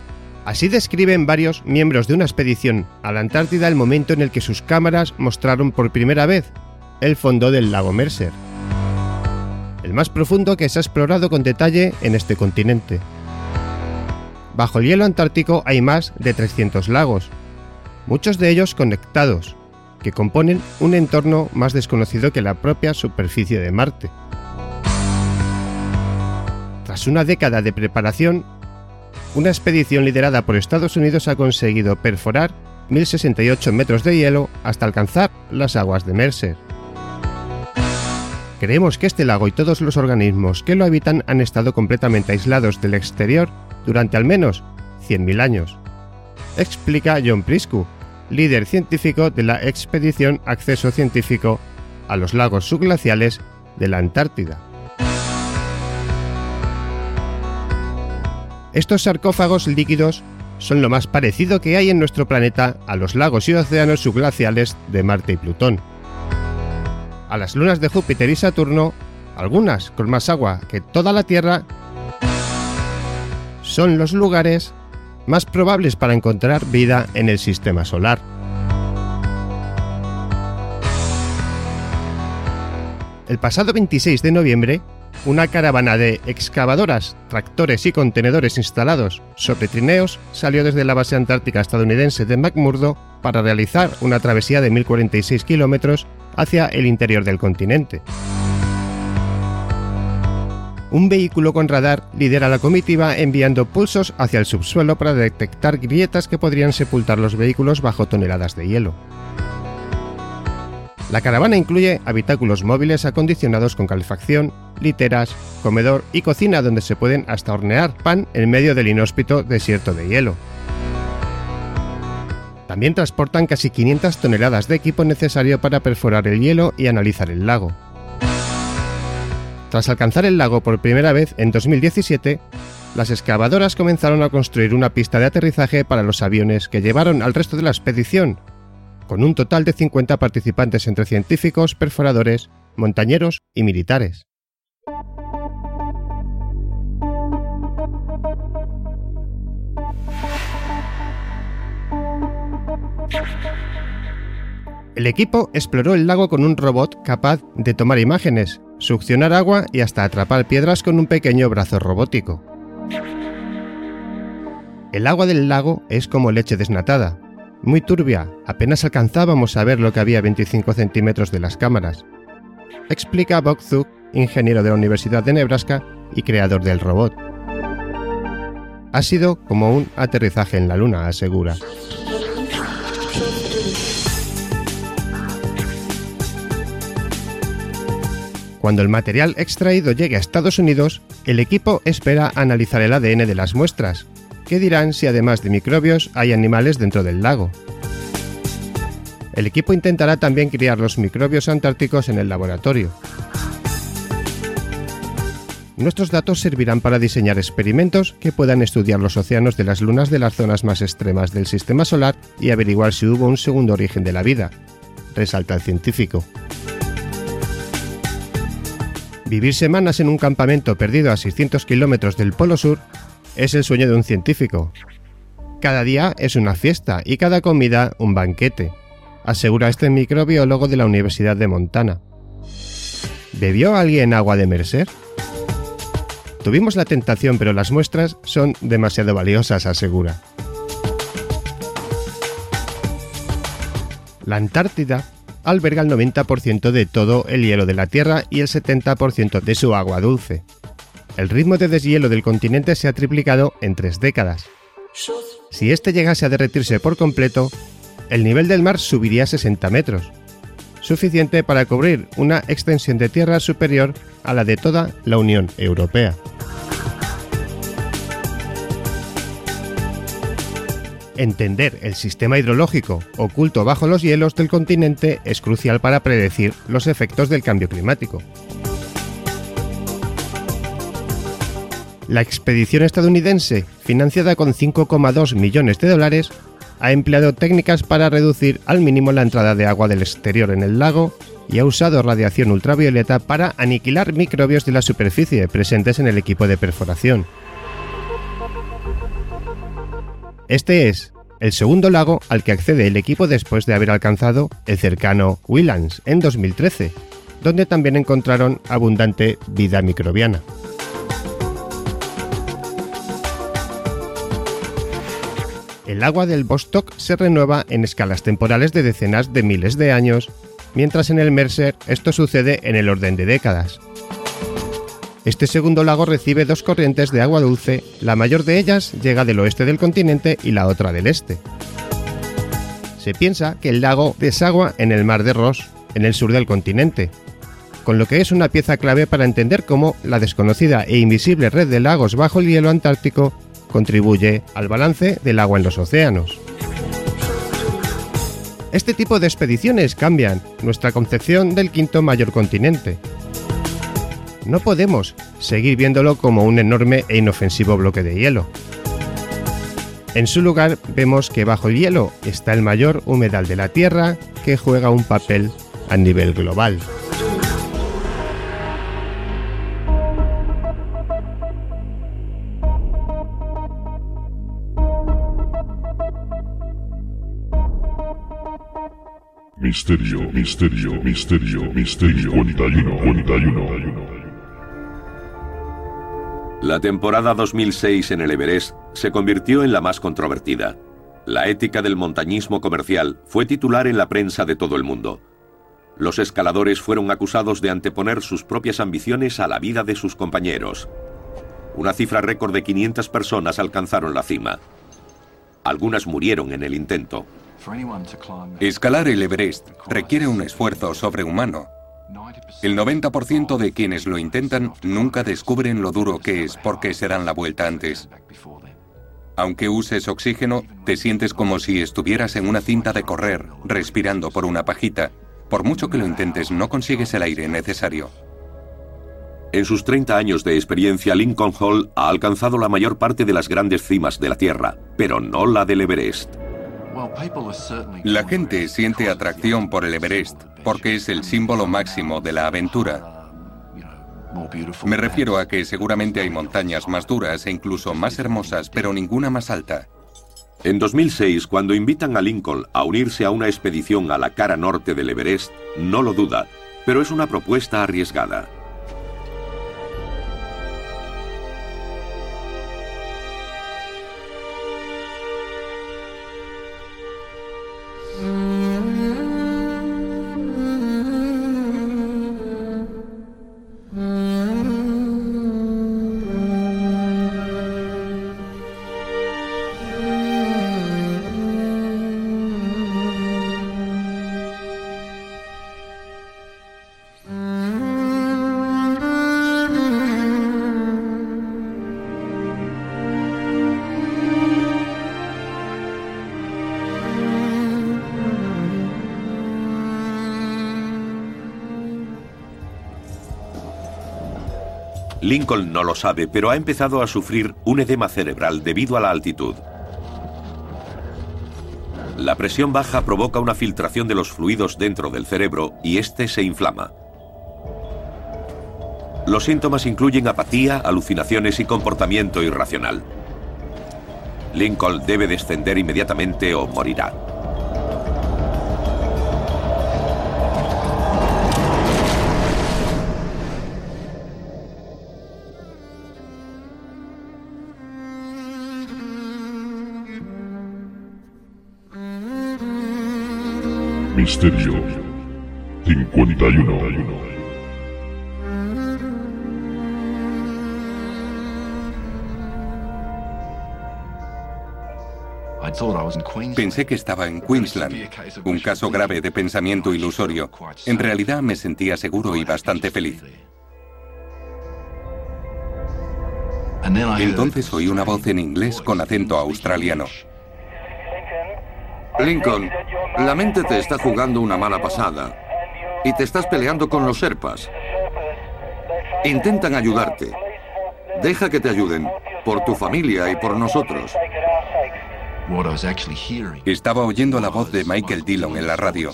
Así describen varios miembros de una expedición a la Antártida el momento en el que sus cámaras mostraron por primera vez el fondo del lago Mercer, el más profundo que se ha explorado con detalle en este continente. Bajo el hielo antártico hay más de 300 lagos, muchos de ellos conectados, que componen un entorno más desconocido que la propia superficie de Marte. Tras una década de preparación, una expedición liderada por Estados Unidos ha conseguido perforar 1068 metros de hielo hasta alcanzar las aguas de Mercer. Creemos que este lago y todos los organismos que lo habitan han estado completamente aislados del exterior durante al menos 100.000 años, explica John Priscu, líder científico de la expedición Acceso Científico a los lagos subglaciales de la Antártida. Estos sarcófagos líquidos son lo más parecido que hay en nuestro planeta a los lagos y océanos subglaciales de Marte y Plutón. A las lunas de Júpiter y Saturno, algunas con más agua que toda la Tierra, son los lugares más probables para encontrar vida en el sistema solar. El pasado 26 de noviembre, una caravana de excavadoras, tractores y contenedores instalados sobre trineos salió desde la base antártica estadounidense de McMurdo para realizar una travesía de 1046 kilómetros hacia el interior del continente. Un vehículo con radar lidera la comitiva enviando pulsos hacia el subsuelo para detectar grietas que podrían sepultar los vehículos bajo toneladas de hielo. La caravana incluye habitáculos móviles acondicionados con calefacción, literas, comedor y cocina donde se pueden hasta hornear pan en medio del inhóspito desierto de hielo. También transportan casi 500 toneladas de equipo necesario para perforar el hielo y analizar el lago. Tras alcanzar el lago por primera vez en 2017, las excavadoras comenzaron a construir una pista de aterrizaje para los aviones que llevaron al resto de la expedición con un total de 50 participantes entre científicos, perforadores, montañeros y militares. El equipo exploró el lago con un robot capaz de tomar imágenes, succionar agua y hasta atrapar piedras con un pequeño brazo robótico. El agua del lago es como leche desnatada, muy turbia, apenas alcanzábamos a ver lo que había a 25 centímetros de las cámaras. Explica Bob Zug, ingeniero de la Universidad de Nebraska y creador del robot. Ha sido como un aterrizaje en la Luna, asegura. Cuando el material extraído llegue a Estados Unidos, el equipo espera analizar el ADN de las muestras, que dirán si además de microbios hay animales dentro del lago. El equipo intentará también criar los microbios antárticos en el laboratorio. nuestros datos servirán para diseñar experimentos que puedan estudiar los océanos de las lunas de las zonas más extremas del sistema solar y averiguar si hubo un segundo origen de la vida, resalta el científico. Vivir semanas en un campamento perdido a 600 kilómetros del Polo Sur es el sueño de un científico. Cada día es una fiesta y cada comida un banquete, asegura este microbiólogo de la Universidad de Montana. ¿Bebió alguien agua de Mercer? Tuvimos la tentación, pero las muestras son demasiado valiosas, asegura. La Antártida alberga el 90% de todo el hielo de la Tierra y el 70% de su agua dulce. El ritmo de deshielo del continente se ha triplicado en tres décadas. Si este llegase a derretirse por completo, el nivel del mar subiría 60 metros, suficiente para cubrir una extensión de tierra superior a la de toda la Unión Europea. Entender el sistema hidrológico oculto bajo los hielos del continente es crucial para predecir los efectos del cambio climático. La expedición estadounidense, financiada con 5,2 millones de dólares, ha empleado técnicas para reducir al mínimo la entrada de agua del exterior en el lago y ha usado radiación ultravioleta para aniquilar microbios de la superficie presentes en el equipo de perforación. Este es el segundo lago al que accede el equipo después de haber alcanzado el cercano Willands en 2013, donde también encontraron abundante vida microbiana. El agua del Bostock se renueva en escalas temporales de decenas de miles de años, mientras en el Mercer esto sucede en el orden de décadas. Este segundo lago recibe dos corrientes de agua dulce, la mayor de ellas llega del oeste del continente y la otra del este. Se piensa que el lago desagua en el mar de Ross, en el sur del continente, con lo que es una pieza clave para entender cómo la desconocida e invisible red de lagos bajo el hielo antártico contribuye al balance del agua en los océanos. Este tipo de expediciones cambian nuestra concepción del quinto mayor continente. No podemos seguir viéndolo como un enorme e inofensivo bloque de hielo. En su lugar vemos que bajo el hielo está el mayor humedal de la Tierra que juega un papel a nivel global. Misterio, misterio, misterio, misterio, 41, 41. La temporada 2006 en el Everest se convirtió en la más controvertida. La ética del montañismo comercial fue titular en la prensa de todo el mundo. Los escaladores fueron acusados de anteponer sus propias ambiciones a la vida de sus compañeros. Una cifra récord de 500 personas alcanzaron la cima. Algunas murieron en el intento. Escalar el Everest requiere un esfuerzo sobrehumano. El 90% de quienes lo intentan nunca descubren lo duro que es porque se dan la vuelta antes. Aunque uses oxígeno, te sientes como si estuvieras en una cinta de correr, respirando por una pajita. Por mucho que lo intentes, no consigues el aire necesario. En sus 30 años de experiencia, Lincoln Hall ha alcanzado la mayor parte de las grandes cimas de la Tierra, pero no la del Everest. La gente siente atracción por el Everest porque es el símbolo máximo de la aventura. Me refiero a que seguramente hay montañas más duras e incluso más hermosas, pero ninguna más alta. En 2006, cuando invitan a Lincoln a unirse a una expedición a la cara norte del Everest, no lo duda, pero es una propuesta arriesgada. Lincoln no lo sabe, pero ha empezado a sufrir un edema cerebral debido a la altitud. La presión baja provoca una filtración de los fluidos dentro del cerebro y este se inflama. Los síntomas incluyen apatía, alucinaciones y comportamiento irracional. Lincoln debe descender inmediatamente o morirá. Misterio 51. Pensé que estaba en Queensland, un caso grave de pensamiento ilusorio. En realidad me sentía seguro y bastante feliz. Entonces oí una voz en inglés con acento australiano. Lincoln, la mente te está jugando una mala pasada y te estás peleando con los Serpas. Intentan ayudarte. Deja que te ayuden, por tu familia y por nosotros. Estaba oyendo la voz de Michael Dillon en la radio.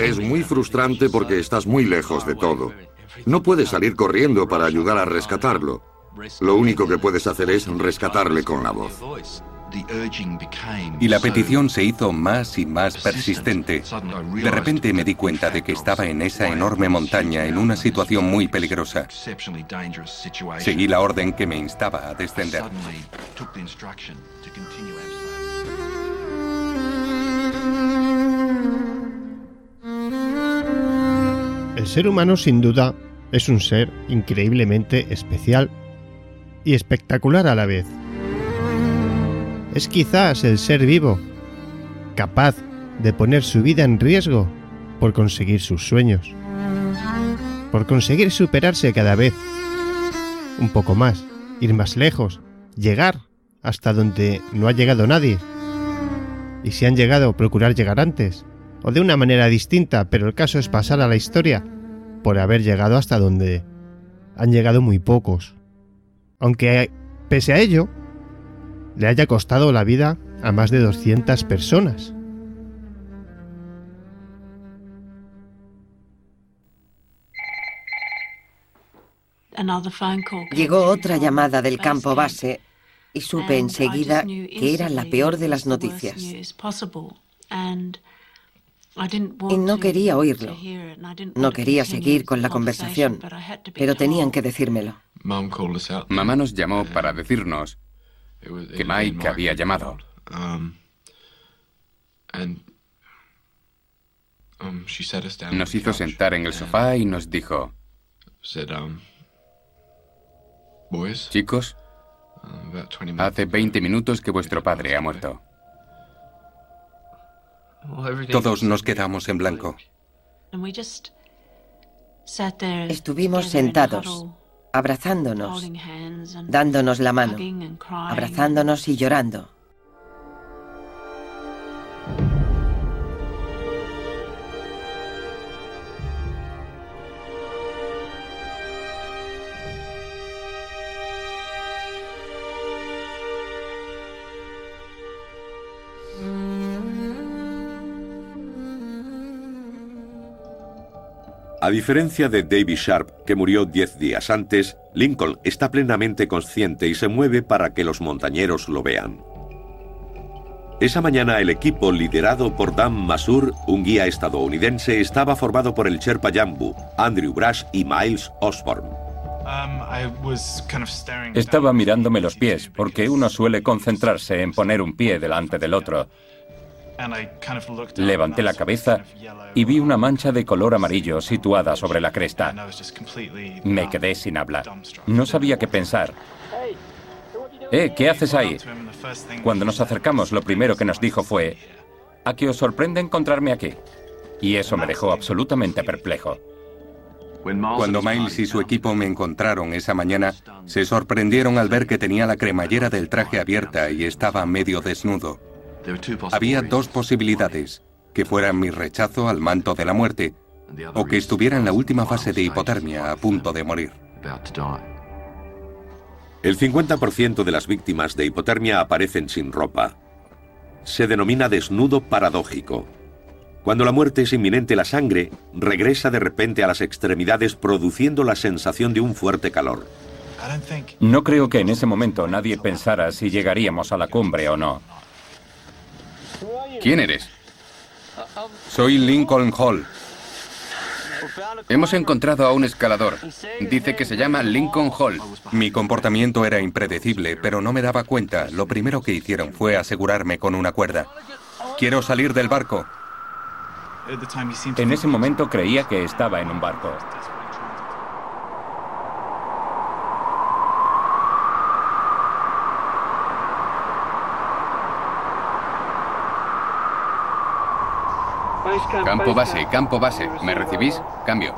Es muy frustrante porque estás muy lejos de todo. No puedes salir corriendo para ayudar a rescatarlo. Lo único que puedes hacer es rescatarle con la voz. Y la petición se hizo más y más persistente. De repente me di cuenta de que estaba en esa enorme montaña en una situación muy peligrosa. Seguí la orden que me instaba a descender. El ser humano sin duda es un ser increíblemente especial y espectacular a la vez. Es quizás el ser vivo, capaz de poner su vida en riesgo por conseguir sus sueños, por conseguir superarse cada vez un poco más, ir más lejos, llegar hasta donde no ha llegado nadie. Y si han llegado, procurar llegar antes, o de una manera distinta, pero el caso es pasar a la historia por haber llegado hasta donde han llegado muy pocos. Aunque, pese a ello, le haya costado la vida a más de 200 personas. Llegó otra llamada del campo base y supe enseguida que era la peor de las noticias. Y no quería oírlo. No quería seguir con la conversación, pero tenían que decírmelo. Mamá nos llamó para decirnos que Mike había llamado. Um, um, nos hizo sentar en el sofá y nos dijo, um, chicos, hace 20 minutos que vuestro padre ha muerto. Todos nos quedamos en blanco. Estuvimos sentados, abrazándonos, dándonos la mano, abrazándonos y llorando. A diferencia de Davy Sharp, que murió diez días antes, Lincoln está plenamente consciente y se mueve para que los montañeros lo vean. Esa mañana el equipo liderado por Dan Masur, un guía estadounidense, estaba formado por el Sherpa Jambu, Andrew Brush y Miles Osborne. Estaba mirándome los pies, porque uno suele concentrarse en poner un pie delante del otro. Levanté la cabeza y vi una mancha de color amarillo situada sobre la cresta. Me quedé sin hablar. No sabía qué pensar. Eh, ¿qué haces ahí? Cuando nos acercamos, lo primero que nos dijo fue, ¿a qué os sorprende encontrarme aquí? Y eso me dejó absolutamente perplejo. Cuando Miles y su equipo me encontraron esa mañana, se sorprendieron al ver que tenía la cremallera del traje abierta y estaba medio desnudo. Había dos posibilidades, que fuera mi rechazo al manto de la muerte o que estuviera en la última fase de hipotermia a punto de morir. El 50% de las víctimas de hipotermia aparecen sin ropa. Se denomina desnudo paradójico. Cuando la muerte es inminente, la sangre regresa de repente a las extremidades produciendo la sensación de un fuerte calor. No creo que en ese momento nadie pensara si llegaríamos a la cumbre o no. ¿Quién eres? Soy Lincoln Hall. Hemos encontrado a un escalador. Dice que se llama Lincoln Hall. Mi comportamiento era impredecible, pero no me daba cuenta. Lo primero que hicieron fue asegurarme con una cuerda. Quiero salir del barco. En ese momento creía que estaba en un barco. Campo base, campo base. ¿Me recibís? Cambio.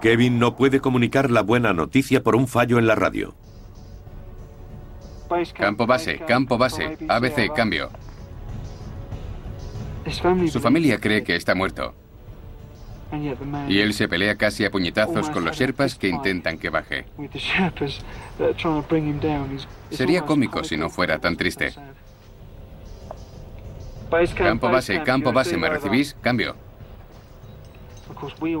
Kevin no puede comunicar la buena noticia por un fallo en la radio. Campo base, campo base. ABC, cambio. Su familia cree que está muerto. Y él se pelea casi a puñetazos con los Sherpas que intentan que baje. Sería cómico si no fuera tan triste. Campo base, campo base, ¿me recibís? Cambio.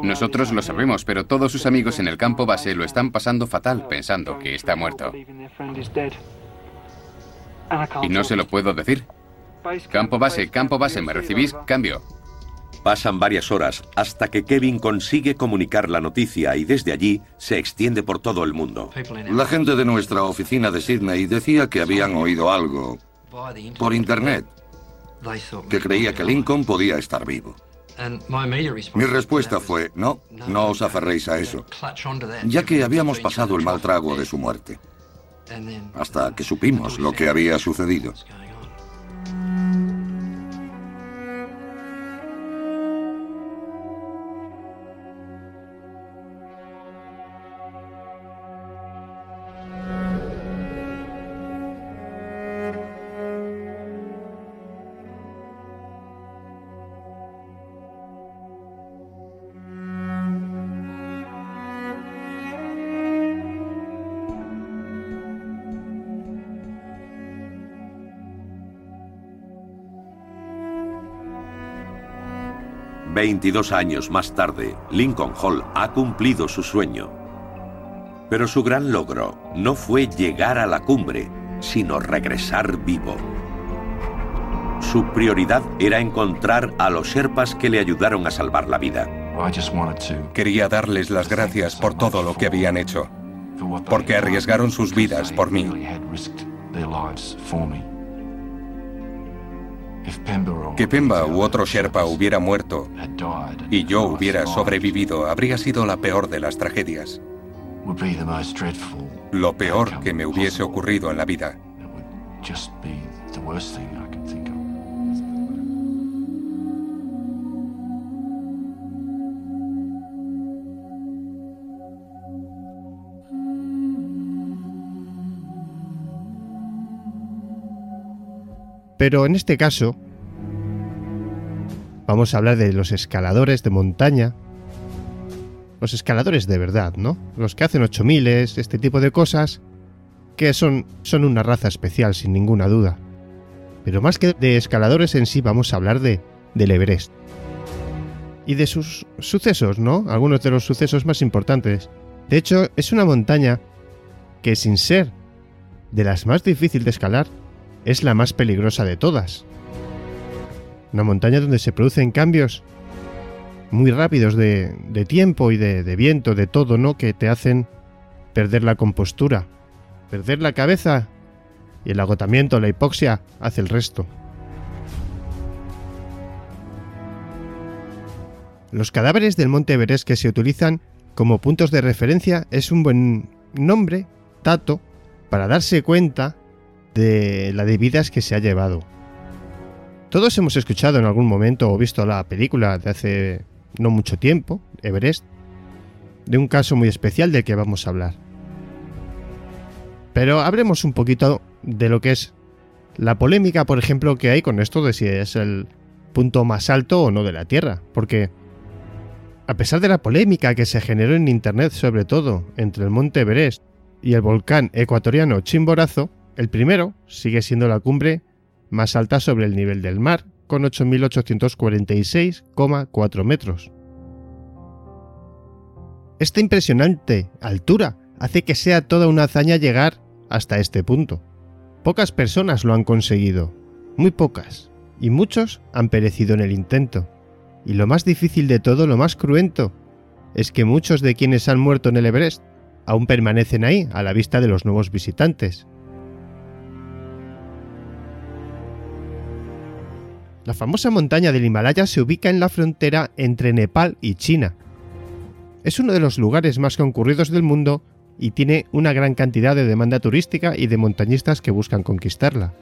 Nosotros lo sabemos, pero todos sus amigos en el campo base lo están pasando fatal pensando que está muerto. Y no se lo puedo decir. Campo base, campo base, ¿me recibís? Cambio. Pasan varias horas hasta que Kevin consigue comunicar la noticia y desde allí se extiende por todo el mundo. La gente de nuestra oficina de Sydney decía que habían oído algo por internet, que creía que Lincoln podía estar vivo. Mi respuesta fue, no, no os aferréis a eso, ya que habíamos pasado el mal trago de su muerte, hasta que supimos lo que había sucedido. Veintidós años más tarde, Lincoln Hall ha cumplido su sueño. Pero su gran logro no fue llegar a la cumbre, sino regresar vivo. Su prioridad era encontrar a los Sherpas que le ayudaron a salvar la vida. Quería darles las gracias por todo lo que habían hecho, porque arriesgaron sus vidas por mí. Que Pemba u otro Sherpa hubiera muerto y yo hubiera sobrevivido habría sido la peor de las tragedias. Lo peor que me hubiese ocurrido en la vida. Pero en este caso, vamos a hablar de los escaladores de montaña. Los escaladores de verdad, ¿no? Los que hacen 8000, este tipo de cosas, que son, son una raza especial, sin ninguna duda. Pero más que de escaladores en sí, vamos a hablar de, del Everest. Y de sus sucesos, ¿no? Algunos de los sucesos más importantes. De hecho, es una montaña que sin ser de las más difíciles de escalar, es la más peligrosa de todas. Una montaña donde se producen cambios muy rápidos de, tiempo y de, de, viento, de todo, ¿no? Que te hacen perder la compostura, perder la cabeza y el agotamiento, la hipoxia, hace el resto. Los cadáveres del Monte Everest que se utilizan como puntos de referencia es un buen nombre, Tato, para darse cuenta de la de vidas que se ha llevado. Todos hemos escuchado en algún momento o visto la película de hace no mucho tiempo, Everest, de un caso muy especial del que vamos a hablar. Pero hablemos un poquito de lo que es la polémica, por ejemplo, que hay con esto de si es el punto más alto o no de la Tierra, porque A pesar de la polémica que se generó en Internet sobre todo entre el monte Everest y el volcán ecuatoriano Chimborazo, el primero sigue siendo la cumbre más alta sobre el nivel del mar, con 8.846,4 metros. Esta impresionante altura hace que sea toda una hazaña llegar hasta este punto. Pocas personas lo han conseguido, muy pocas, y muchos han perecido en el intento. Y lo más difícil de todo, lo más cruento, es que muchos de quienes han muerto en el Everest aún permanecen ahí a la vista de los nuevos visitantes. La famosa montaña del Himalaya se ubica en la frontera entre Nepal y China. Es uno de los lugares más concurridos del mundo y tiene una gran cantidad de demanda turística y de montañistas que buscan conquistarla.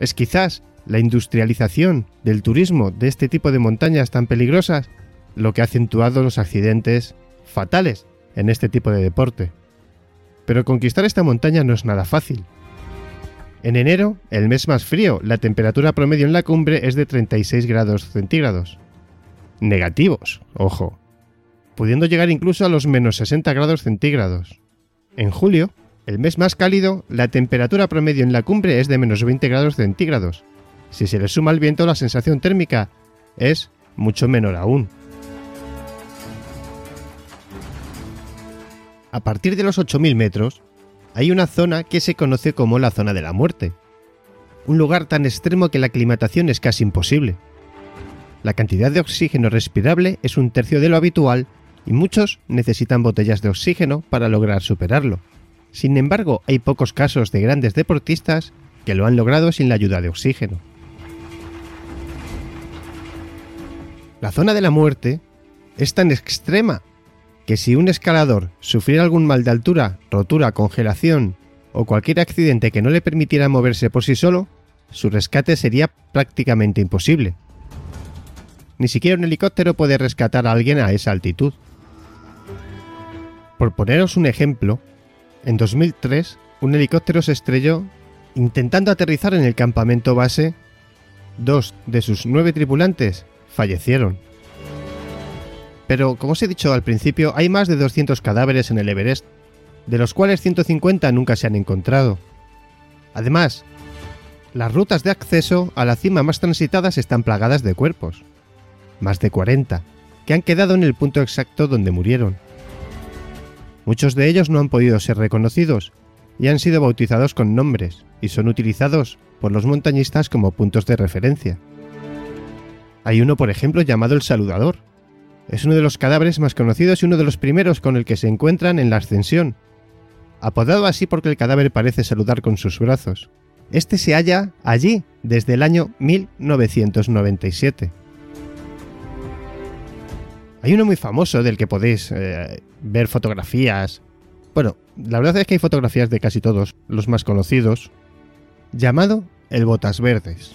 Es quizás la industrialización del turismo de este tipo de montañas tan peligrosas lo que ha acentuado los accidentes fatales en este tipo de deporte. Pero conquistar esta montaña no es nada fácil. En enero, el mes más frío, la temperatura promedio en la cumbre es de 36 grados centígrados. Negativos, ojo, pudiendo llegar incluso a los menos 60 grados centígrados. En julio, el mes más cálido, la temperatura promedio en la cumbre es de menos 20 grados centígrados, si se le suma el viento, la sensación térmica es mucho menor aún. A partir de los 8.000 metros, hay una zona que se conoce como la zona de la muerte. Un lugar tan extremo que la aclimatación es casi imposible. La cantidad de oxígeno respirable es un tercio de lo habitual y muchos necesitan botellas de oxígeno para lograr superarlo. Sin embargo, hay pocos casos de grandes deportistas que lo han logrado sin la ayuda de oxígeno. La zona de la muerte es tan extrema que si un escalador sufriera algún mal de altura, rotura, congelación o cualquier accidente que no le permitiera moverse por sí solo, su rescate sería prácticamente imposible. Ni siquiera un helicóptero puede rescatar a alguien a esa altitud. Por poneros un ejemplo, en 2003 un helicóptero se estrelló intentando aterrizar en el campamento base. Dos de sus nueve tripulantes fallecieron. Pero, como os he dicho al principio, hay más de 200 cadáveres en el Everest, de los cuales 150 nunca se han encontrado. Además, las rutas de acceso a la cima más transitadas están plagadas de cuerpos, más de 40, que han quedado en el punto exacto donde murieron. Muchos de ellos no han podido ser reconocidos y han sido bautizados con nombres y son utilizados por los montañistas como puntos de referencia. Hay uno, por ejemplo, llamado el Saludador. Es uno de los cadáveres más conocidos y uno de los primeros con el que se encuentran en la ascensión. Apodado así porque el cadáver parece saludar con sus brazos. Este se halla allí desde el año 1997. Hay uno muy famoso del que podéis eh, ver fotografías. Bueno, la verdad es que hay fotografías de casi todos, los más conocidos, llamado el Botas Verdes.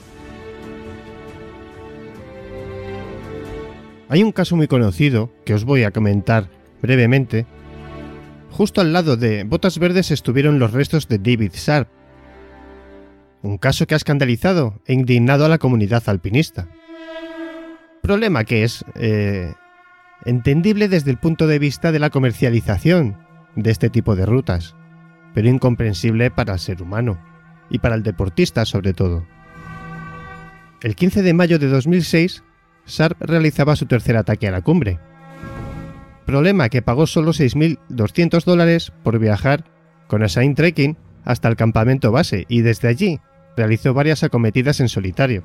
Hay un caso muy conocido que os voy a comentar brevemente. Justo al lado de Botas Verdes estuvieron los restos de David Sharp, un caso que ha escandalizado e indignado a la comunidad alpinista. Problema que es eh, entendible desde el punto de vista de la comercialización de este tipo de rutas, pero incomprensible para el ser humano y para el deportista sobre todo. El 15 de mayo de 2006 Sharp realizaba su tercer ataque a la cumbre. Problema que pagó solo 6.200 dólares por viajar con Assign Trekking hasta el campamento base y desde allí realizó varias acometidas en solitario.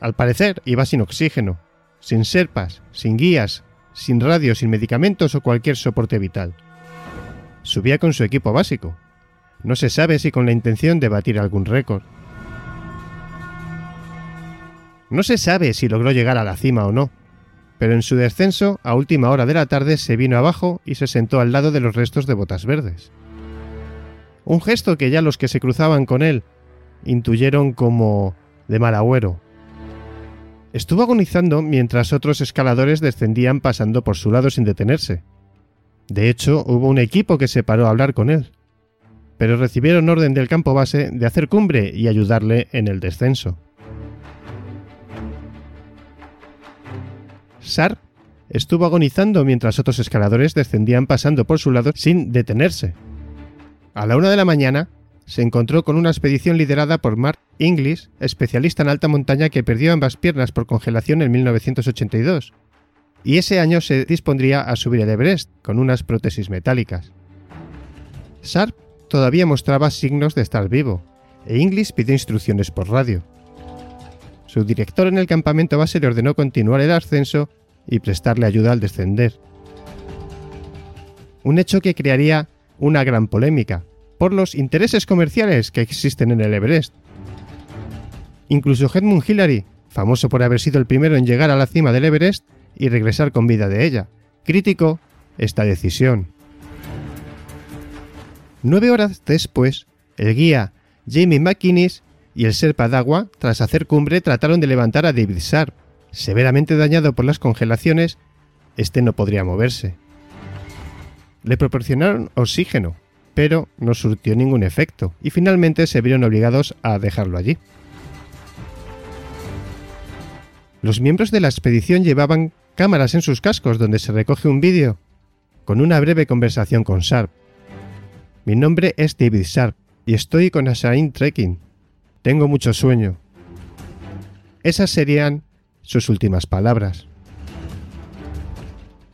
Al parecer iba sin oxígeno, sin serpas, sin guías, sin radio, sin medicamentos o cualquier soporte vital. Subía con su equipo básico. No se sabe si con la intención de batir algún récord. No se sabe si logró llegar a la cima o no, pero en su descenso, a última hora de la tarde, se vino abajo y se sentó al lado de los restos de botas verdes. Un gesto que ya los que se cruzaban con él intuyeron como de mal agüero. Estuvo agonizando mientras otros escaladores descendían pasando por su lado sin detenerse. De hecho, hubo un equipo que se paró a hablar con él, pero recibieron orden del campo base de hacer cumbre y ayudarle en el descenso. Sharp estuvo agonizando mientras otros escaladores descendían pasando por su lado sin detenerse. A la una de la mañana, se encontró con una expedición liderada por Mark Inglis, especialista en alta montaña que perdió ambas piernas por congelación en 1982, y ese año se dispondría a subir el Everest con unas prótesis metálicas. Sharp todavía mostraba signos de estar vivo, e Inglis pidió instrucciones por radio. Su director en el campamento base le ordenó continuar el ascenso y prestarle ayuda al descender. Un hecho que crearía una gran polémica, por los intereses comerciales que existen en el Everest. Incluso Edmund Hillary, famoso por haber sido el primero en llegar a la cima del Everest y regresar con vida de ella, criticó esta decisión. Nueve horas después, el guía Jamie McInnes y el Serpa Dagua, tras hacer cumbre, trataron de levantar a David Sharp. Severamente dañado por las congelaciones, este no podría moverse. Le proporcionaron oxígeno, pero no surtió ningún efecto y finalmente se vieron obligados a dejarlo allí. Los miembros de la expedición llevaban cámaras en sus cascos donde se recoge un vídeo con una breve conversación con Sharp. Mi nombre es David Sharp y estoy con Ashain Trekking. Tengo mucho sueño. Esas serían sus últimas palabras.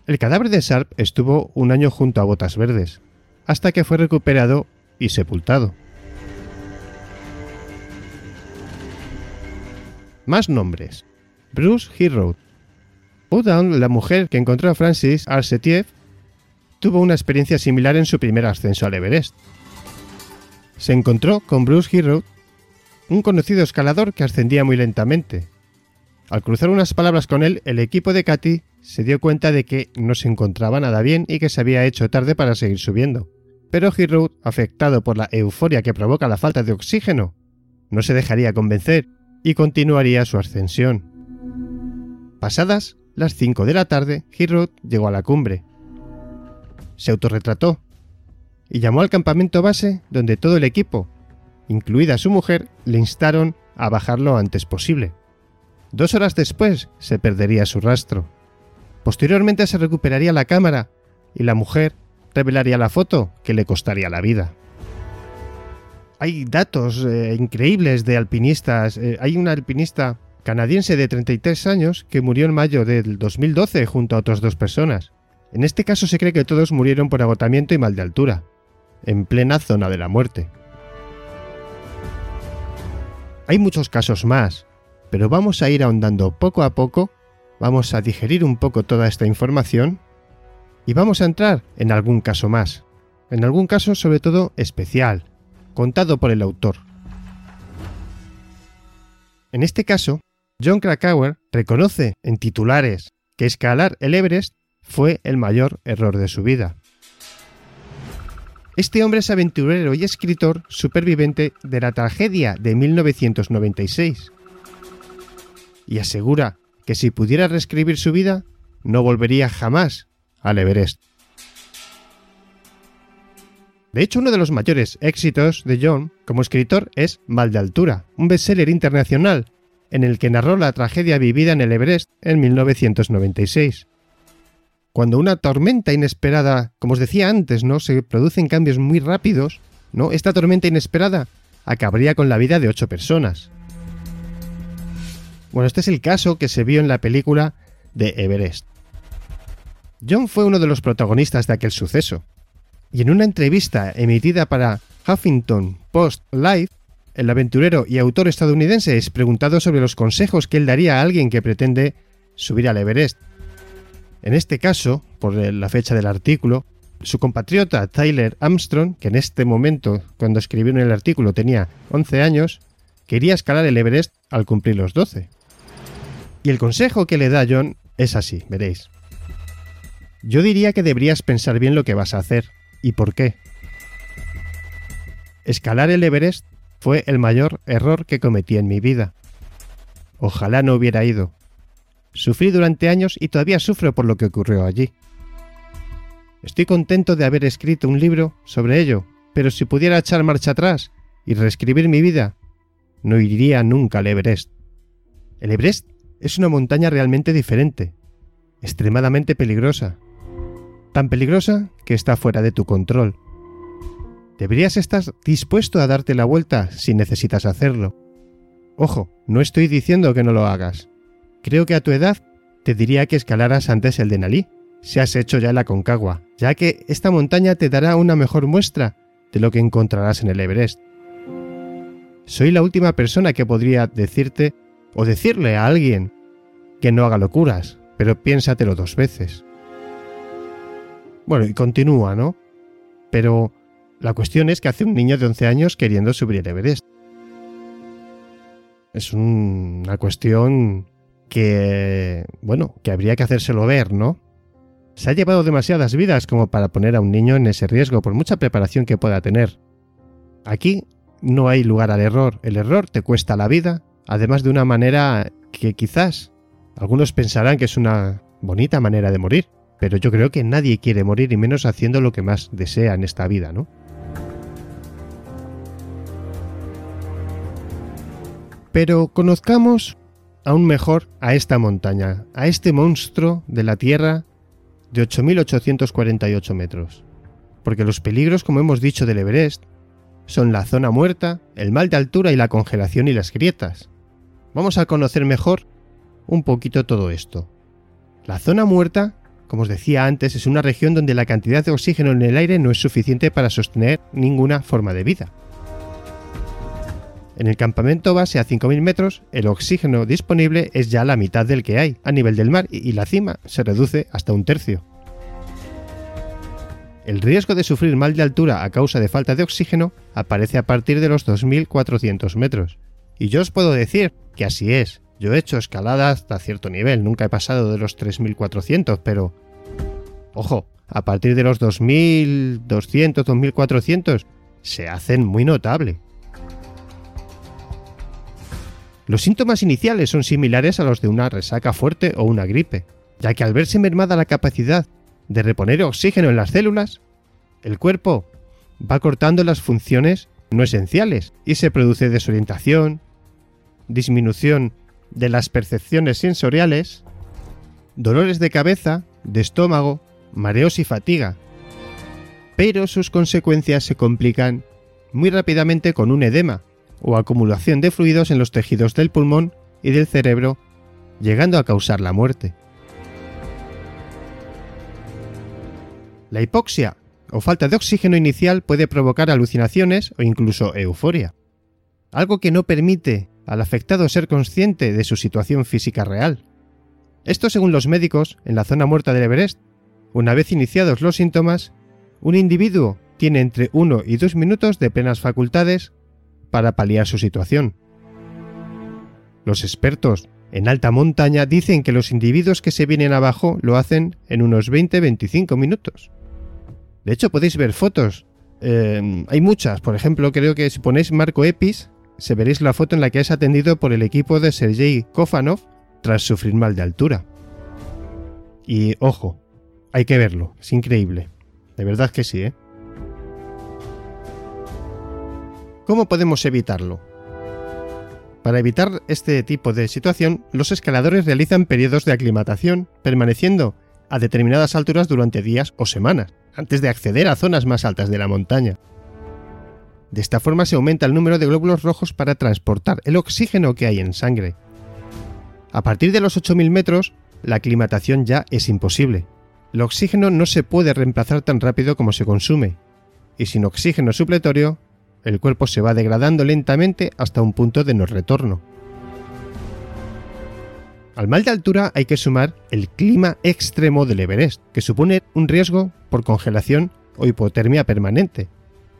El cadáver de Sharp estuvo un año junto a Botas Verdes, hasta que fue recuperado y sepultado. Más nombres. Bruce Hero. Udown, la mujer que encontró a Francis Arsetiev, tuvo una experiencia similar en su primer ascenso al Everest. Se encontró con Bruce Hero, un conocido escalador que ascendía muy lentamente. Al cruzar unas palabras con él, el equipo de Katy se dio cuenta de que no se encontraba nada bien y que se había hecho tarde para seguir subiendo pero Hero, afectado por la euforia que provoca la falta de oxígeno, no se dejaría convencer y continuaría su ascensión. Pasadas las 5 de la tarde, Hero llegó a la cumbre. Se autorretrató y llamó al campamento base donde todo el equipo, incluida su mujer, le instaron a bajar lo antes posible. Dos horas después se perdería su rastro. Posteriormente se recuperaría la cámara y la mujer revelaría la foto que le costaría la vida. Hay datos eh, increíbles de alpinistas. Eh, hay un alpinista canadiense de 33 años que murió en mayo del 2012 junto a otras dos personas. En este caso se cree que todos murieron por agotamiento y mal de altura, en plena zona de la muerte. Hay muchos casos más, pero vamos a ir ahondando poco a poco, vamos a digerir un poco toda esta información y vamos a entrar en algún caso más, en algún caso sobre todo especial, contado por el autor. En este caso, John Krakauer reconoce en titulares que escalar el Everest fue el mayor error de su vida. Este hombre es aventurero y escritor superviviente de la tragedia de 1996 y asegura que si pudiera reescribir su vida, no volvería jamás al Everest. De hecho, uno de los mayores éxitos de John como escritor es Mal de Altura, un bestseller internacional en el que narró la tragedia vivida en el Everest en 1996. Cuando una tormenta inesperada, como os decía antes, ¿no? se producen cambios muy rápidos, ¿no? Esta tormenta inesperada acabaría con la vida de ocho personas. Bueno, este es el caso que se vio en la película de Everest. John fue uno de los protagonistas de aquel suceso, y en una entrevista emitida para Huffington Post Live, el aventurero y autor estadounidense es preguntado sobre los consejos que él daría a alguien que pretende subir al Everest. En este caso, por la fecha del artículo, su compatriota Tyler Armstrong, que en este momento, cuando escribieron el artículo, tenía 11 años, quería escalar el Everest al cumplir los 12. Y el consejo que le da John es así, veréis. Yo diría que deberías pensar bien lo que vas a hacer y por qué. Escalar el Everest fue el mayor error que cometí en mi vida. Ojalá no hubiera ido. Sufrí durante años y todavía sufro por lo que ocurrió allí. Estoy contento de haber escrito un libro sobre ello, pero si pudiera echar marcha atrás y reescribir mi vida, no iría nunca al Everest. El Everest es una montaña realmente diferente, extremadamente peligrosa. Tan peligrosa que está fuera de tu control. Deberías estar dispuesto a darte la vuelta si necesitas hacerlo. Ojo, no estoy diciendo que no lo hagas. Creo que a tu edad te diría que escalaras antes el Denali, si has hecho ya la Concagua, ya que esta montaña te dará una mejor muestra de lo que encontrarás en el Everest. Soy la última persona que podría decirte o decirle a alguien que no haga locuras, pero piénsatelo dos veces. Bueno, y continúa, ¿no? Pero la cuestión es que hace un niño de 11 años queriendo subir el Everest. Es una cuestión que, bueno, que habría que hacérselo ver, ¿no? Se ha llevado demasiadas vidas como para poner a un niño en ese riesgo, por mucha preparación que pueda tener. Aquí no hay lugar al error. El error te cuesta la vida, además de una manera que quizás algunos pensarán que es una bonita manera de morir, pero yo creo que nadie quiere morir y menos haciendo lo que más desea en esta vida, ¿no? Pero conozcamos aún mejor a esta montaña, a este monstruo de la Tierra de 8.848 metros. Porque los peligros, como hemos dicho, del Everest son la zona muerta, el mal de altura y la congelación y las grietas. Vamos a conocer mejor un poquito todo esto. La zona muerta, como os decía antes, es una región donde la cantidad de oxígeno en el aire no es suficiente para sostener ninguna forma de vida. En el campamento base a 5.000 metros, el oxígeno disponible es ya la mitad del que hay a nivel del mar y la cima se reduce hasta un tercio. El riesgo de sufrir mal de altura a causa de falta de oxígeno aparece a partir de los 2.400 metros. Y yo os puedo decir que así es. Yo he hecho escalada hasta cierto nivel, nunca he pasado de los 3.400, pero... Ojo, a partir de los 2.200, 2.400 se hacen muy notable. Los síntomas iniciales son similares a los de una resaca fuerte o una gripe, ya que al verse mermada la capacidad de reponer oxígeno en las células, el cuerpo va cortando las funciones no esenciales y se produce desorientación, disminución de las percepciones sensoriales, dolores de cabeza, de estómago, mareos y fatiga. Pero sus consecuencias se complican muy rápidamente con un edema, o acumulación de fluidos en los tejidos del pulmón y del cerebro, llegando a causar la muerte. La hipoxia o falta de oxígeno inicial puede provocar alucinaciones o incluso euforia, algo que no permite al afectado ser consciente de su situación física real. Esto según los médicos en la zona muerta del Everest. Una vez iniciados los síntomas, un individuo tiene entre 1 y 2 minutos de plenas facultades para paliar su situación. Los expertos en alta montaña dicen que los individuos que se vienen abajo lo hacen en unos 20-25 minutos. De hecho, podéis ver fotos. Em, hay muchas. Por ejemplo, creo que si ponéis Marco Epis, se veréis la foto en la que es atendido por el equipo de Sergei Kofanov tras sufrir mal de altura. Y ojo, hay que verlo, es increíble. De verdad que sí, ¿eh? ¿Cómo podemos evitarlo? Para evitar este tipo de situación, los escaladores realizan periodos de aclimatación, permaneciendo a determinadas alturas durante días o semanas, antes de acceder a zonas más altas de la montaña. De esta forma se aumenta el número de glóbulos rojos para transportar el oxígeno que hay en sangre. A partir de los 8.000 metros, la aclimatación ya es imposible. El oxígeno no se puede reemplazar tan rápido como se consume, y sin oxígeno supletorio, el cuerpo se va degradando lentamente hasta un punto de no retorno. Al mal de altura hay que sumar el clima extremo del Everest, que supone un riesgo por congelación o hipotermia permanente.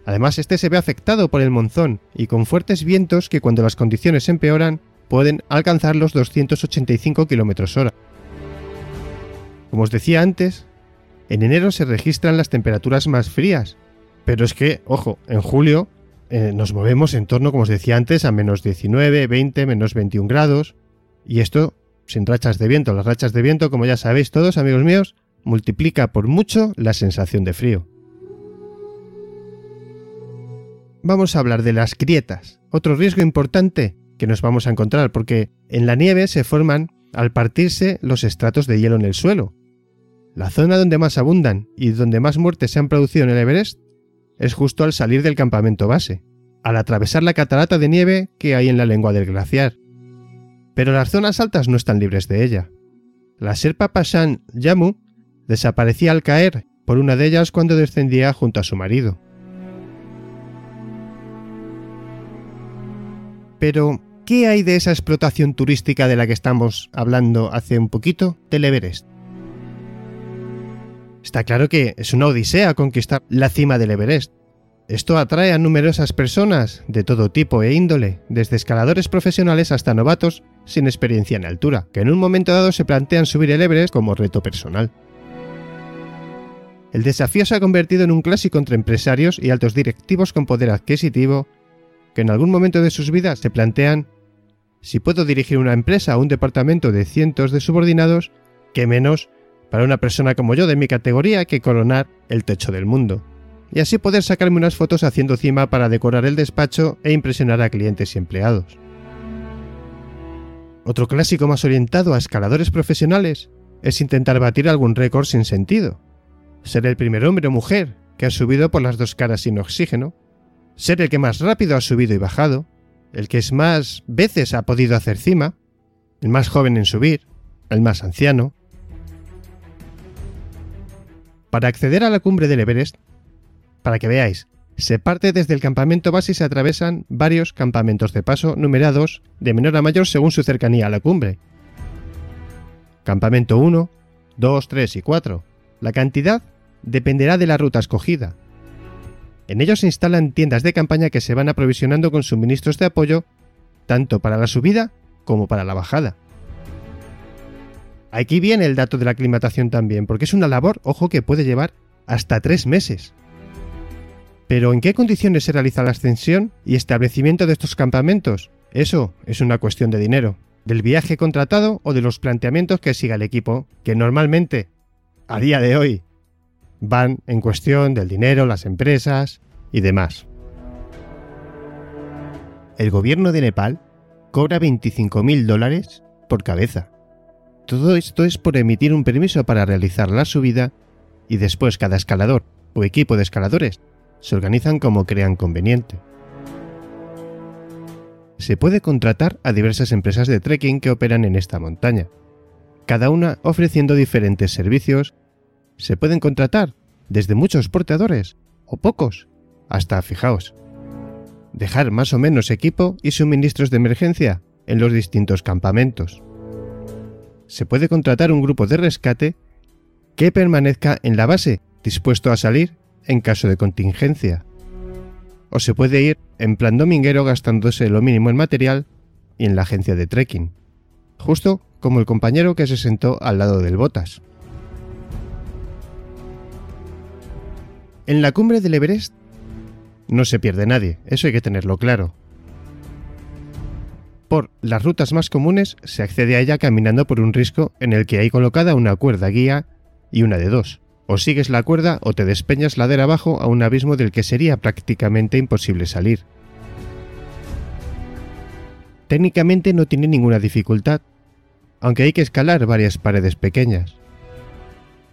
Además, este se ve afectado por el monzón y con fuertes vientos que cuando las condiciones empeoran pueden alcanzar los 285 km hora. Como os decía antes, en enero se registran las temperaturas más frías, pero es que, ojo, en julio eh, nos movemos en torno, como os decía antes, a menos 19, 20, menos 21 grados. Y esto sin rachas de viento. Las rachas de viento, como ya sabéis todos, amigos míos, multiplica por mucho la sensación de frío. Vamos a hablar de las grietas, otro riesgo importante que nos vamos a encontrar, porque en la nieve se forman al partirse los estratos de hielo en el suelo. La zona donde más abundan y donde más muertes se han producido en el Everest es justo al salir del campamento base, al atravesar la catarata de nieve que hay en la lengua del glaciar. Pero las zonas altas no están libres de ella. La Serpa Pashan Yamu desaparecía al caer por una de ellas cuando descendía junto a su marido. Pero, ¿qué hay de esa explotación turística de la que estamos hablando hace un poquito del Everest? Está claro que es una odisea conquistar la cima del Everest. Esto atrae a numerosas personas de todo tipo e índole, desde escaladores profesionales hasta novatos sin experiencia en altura, que en un momento dado se plantean subir el Everest como reto personal. El desafío se ha convertido en un clásico entre empresarios y altos directivos con poder adquisitivo que en algún momento de sus vidas se plantean si puedo dirigir una empresa o un departamento de cientos de subordinados, que menos para una persona como yo de mi categoría que coronar el techo del mundo. Y así poder sacarme unas fotos haciendo cima para decorar el despacho e impresionar a clientes y empleados. Otro clásico más orientado a escaladores profesionales es intentar batir algún récord sin sentido, ser el primer hombre o mujer que ha subido por las dos caras sin oxígeno, ser el que más rápido ha subido y bajado, el que más veces ha podido hacer cima, el más joven en subir, el más anciano. Para acceder a la cumbre del Everest, para que veáis, se parte desde el campamento base y se atravesan varios campamentos de paso numerados de menor a mayor según su cercanía a la cumbre. Campamento 1, 2, 3 y 4. La cantidad dependerá de la ruta escogida. En ellos se instalan tiendas de campaña que se van aprovisionando con suministros de apoyo tanto para la subida como para la bajada. Aquí viene el dato de la aclimatación también, porque es una labor, ojo, que puede llevar hasta tres meses. Pero ¿en qué condiciones se realiza la ascensión y establecimiento de estos campamentos? Eso es una cuestión de dinero, del viaje contratado o de los planteamientos que siga el equipo, que normalmente, a día de hoy, van en cuestión del dinero, las empresas y demás. El gobierno de Nepal cobra 25.000 dólares por cabeza. Todo esto es por emitir un permiso para realizar la subida y después cada escalador o equipo de escaladores se organizan como crean conveniente. Se puede contratar a diversas empresas de trekking que operan en esta montaña, cada una ofreciendo diferentes servicios se pueden contratar desde muchos portadores, o pocos, hasta, fijaos, dejar más o menos equipo y suministros de emergencia en los distintos campamentos. Se puede contratar un grupo de rescate que permanezca en la base, dispuesto a salir en caso de contingencia. O se puede ir en plan dominguero gastándose lo mínimo en material y en la agencia de trekking, justo como el compañero que se sentó al lado del Botas. En la cumbre del Everest no se pierde nadie, eso hay que tenerlo claro. Por las rutas más comunes se accede a ella caminando por un risco en el que hay colocada una cuerda guía y una de dos. O sigues la cuerda o te despeñas ladera abajo a un abismo del que sería prácticamente imposible salir. Técnicamente no tiene ninguna dificultad, aunque hay que escalar varias paredes pequeñas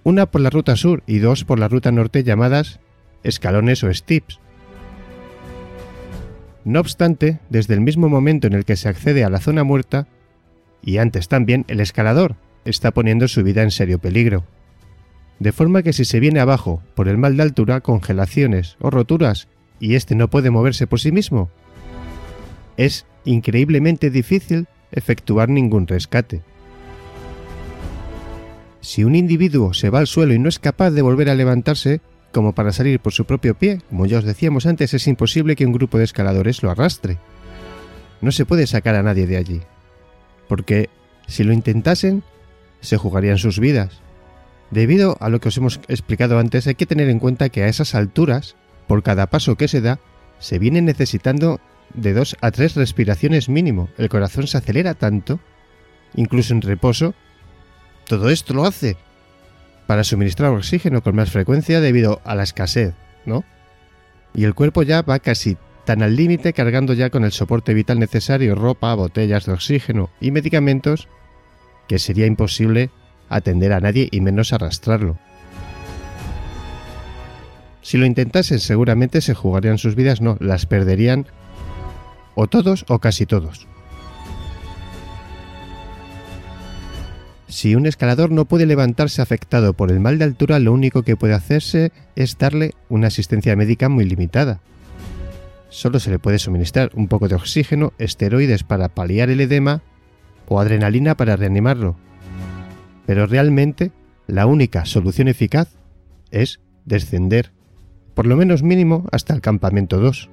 una por la ruta sur y dos por la ruta norte llamadas escalones o steeps. No obstante, desde el mismo momento en el que se accede a la zona muerta, y antes también, el escalador está poniendo su vida en serio peligro. De forma que si se viene abajo por el mal de altura, congelaciones o roturas, y este no puede moverse por sí mismo, es increíblemente difícil efectuar ningún rescate. Si un individuo se va al suelo y no es capaz de volver a levantarse, como para salir por su propio pie, como ya os decíamos antes, es imposible que un grupo de escaladores lo arrastre. No se puede sacar a nadie de allí, porque si lo intentasen, se jugarían sus vidas. Debido a lo que os hemos explicado antes, hay que tener en cuenta que a esas alturas, por cada paso que se da, se viene necesitando de dos a tres respiraciones mínimo. El corazón se acelera tanto, incluso en reposo, todo esto lo hace para suministrar oxígeno con más frecuencia debido a la escasez, ¿no? Y el cuerpo ya va casi tan al límite cargando ya con el soporte vital necesario, ropa, botellas de oxígeno y medicamentos, que sería imposible atender a nadie y menos arrastrarlo. Si lo intentasen seguramente se jugarían sus vidas, no, las perderían o todos o casi todos. Si un escalador no puede levantarse afectado por el mal de altura, lo único que puede hacerse es darle una asistencia médica muy limitada. Solo se le puede suministrar un poco de oxígeno, esteroides para paliar el edema o adrenalina para reanimarlo. Pero realmente la única solución eficaz es descender, por lo menos mínimo hasta el campamento 2.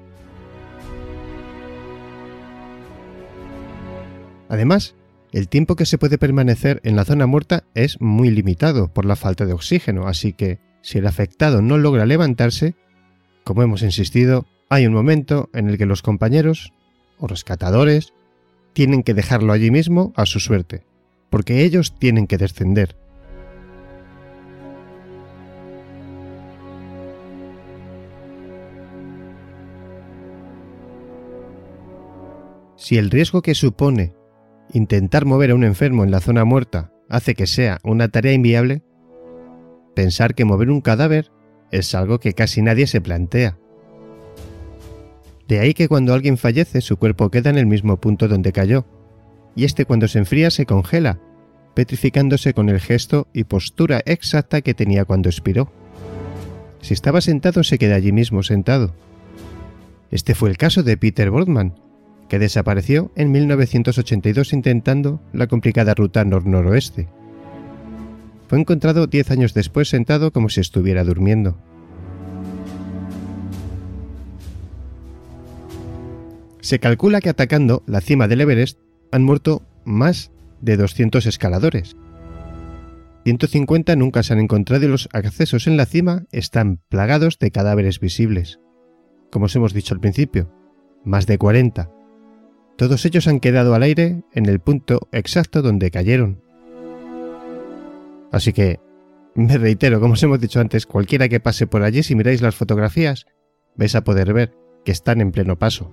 Además, el tiempo que se puede permanecer en la zona muerta es muy limitado por la falta de oxígeno, así que si el afectado no logra levantarse, como hemos insistido, hay un momento en el que los compañeros o rescatadores tienen que dejarlo allí mismo a su suerte, porque ellos tienen que descender. Si el riesgo que supone intentar mover a un enfermo en la zona muerta hace que sea una tarea inviable, pensar que mover un cadáver es algo que casi nadie se plantea. De ahí que cuando alguien fallece su cuerpo queda en el mismo punto donde cayó, y este cuando se enfría se congela, petrificándose con el gesto y postura exacta que tenía cuando expiró. Si estaba sentado se queda allí mismo sentado. Este fue el caso de Peter Boardman, que desapareció en 1982 intentando la complicada ruta nor-noroeste. Fue encontrado 10 años después sentado como si estuviera durmiendo. Se calcula que atacando la cima del Everest han muerto más de 200 escaladores. 150 nunca se han encontrado y los accesos en la cima están plagados de cadáveres visibles. Como os hemos dicho al principio, más de 40 todos ellos han quedado al aire en el punto exacto donde cayeron. Así que, me reitero, como os hemos dicho antes, cualquiera que pase por allí, si miráis las fotografías, vais a poder ver que están en pleno paso.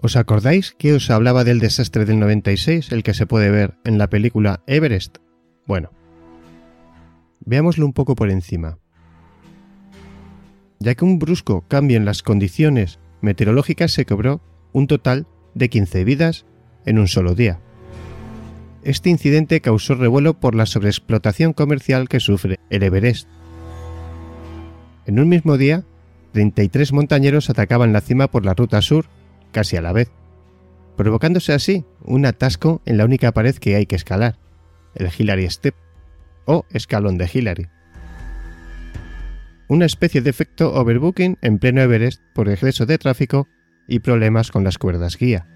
¿Os acordáis que os hablaba del desastre del 96, el que se puede ver en la película Everest? Bueno, veámoslo un poco por encima ya que un brusco cambio en las condiciones meteorológicas se cobró un total de 15 vidas en un solo día. Este incidente causó revuelo por la sobreexplotación comercial que sufre el Everest. En un mismo día, 33 montañeros atacaban la cima por la ruta sur casi a la vez, provocándose así un atasco en la única pared que hay que escalar, el Hillary Step o escalón de Hillary una especie de efecto overbooking en pleno Everest por exceso de tráfico y problemas con las cuerdas guía.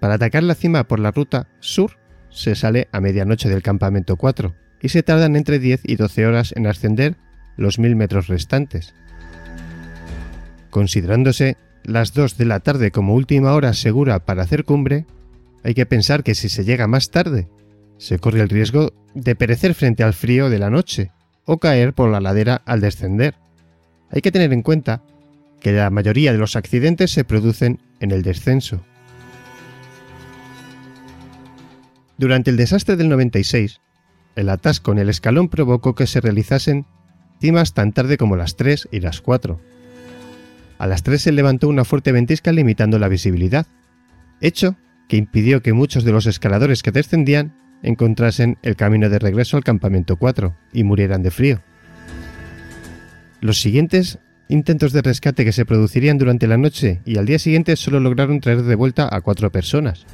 Para atacar la cima por la ruta sur, se sale a medianoche del campamento 4 y se tardan entre 10 y 12 horas en ascender los 1000 metros restantes. Considerándose las 2 de la tarde como última hora segura para hacer cumbre, hay que pensar que si se llega más tarde se corre el riesgo de perecer frente al frío de la noche o caer por la ladera al descender. Hay que tener en cuenta que la mayoría de los accidentes se producen en el descenso. Durante el desastre del 96, el atasco en el escalón provocó que se realizasen cimas tan tarde como las 3 y las 4. A las 3 se levantó una fuerte ventisca limitando la visibilidad, hecho que impidió que muchos de los escaladores que descendían encontrasen el camino de regreso al campamento 4 y murieran de frío. Los siguientes intentos de rescate que se producirían durante la noche y al día siguiente solo lograron traer de vuelta a cuatro personas.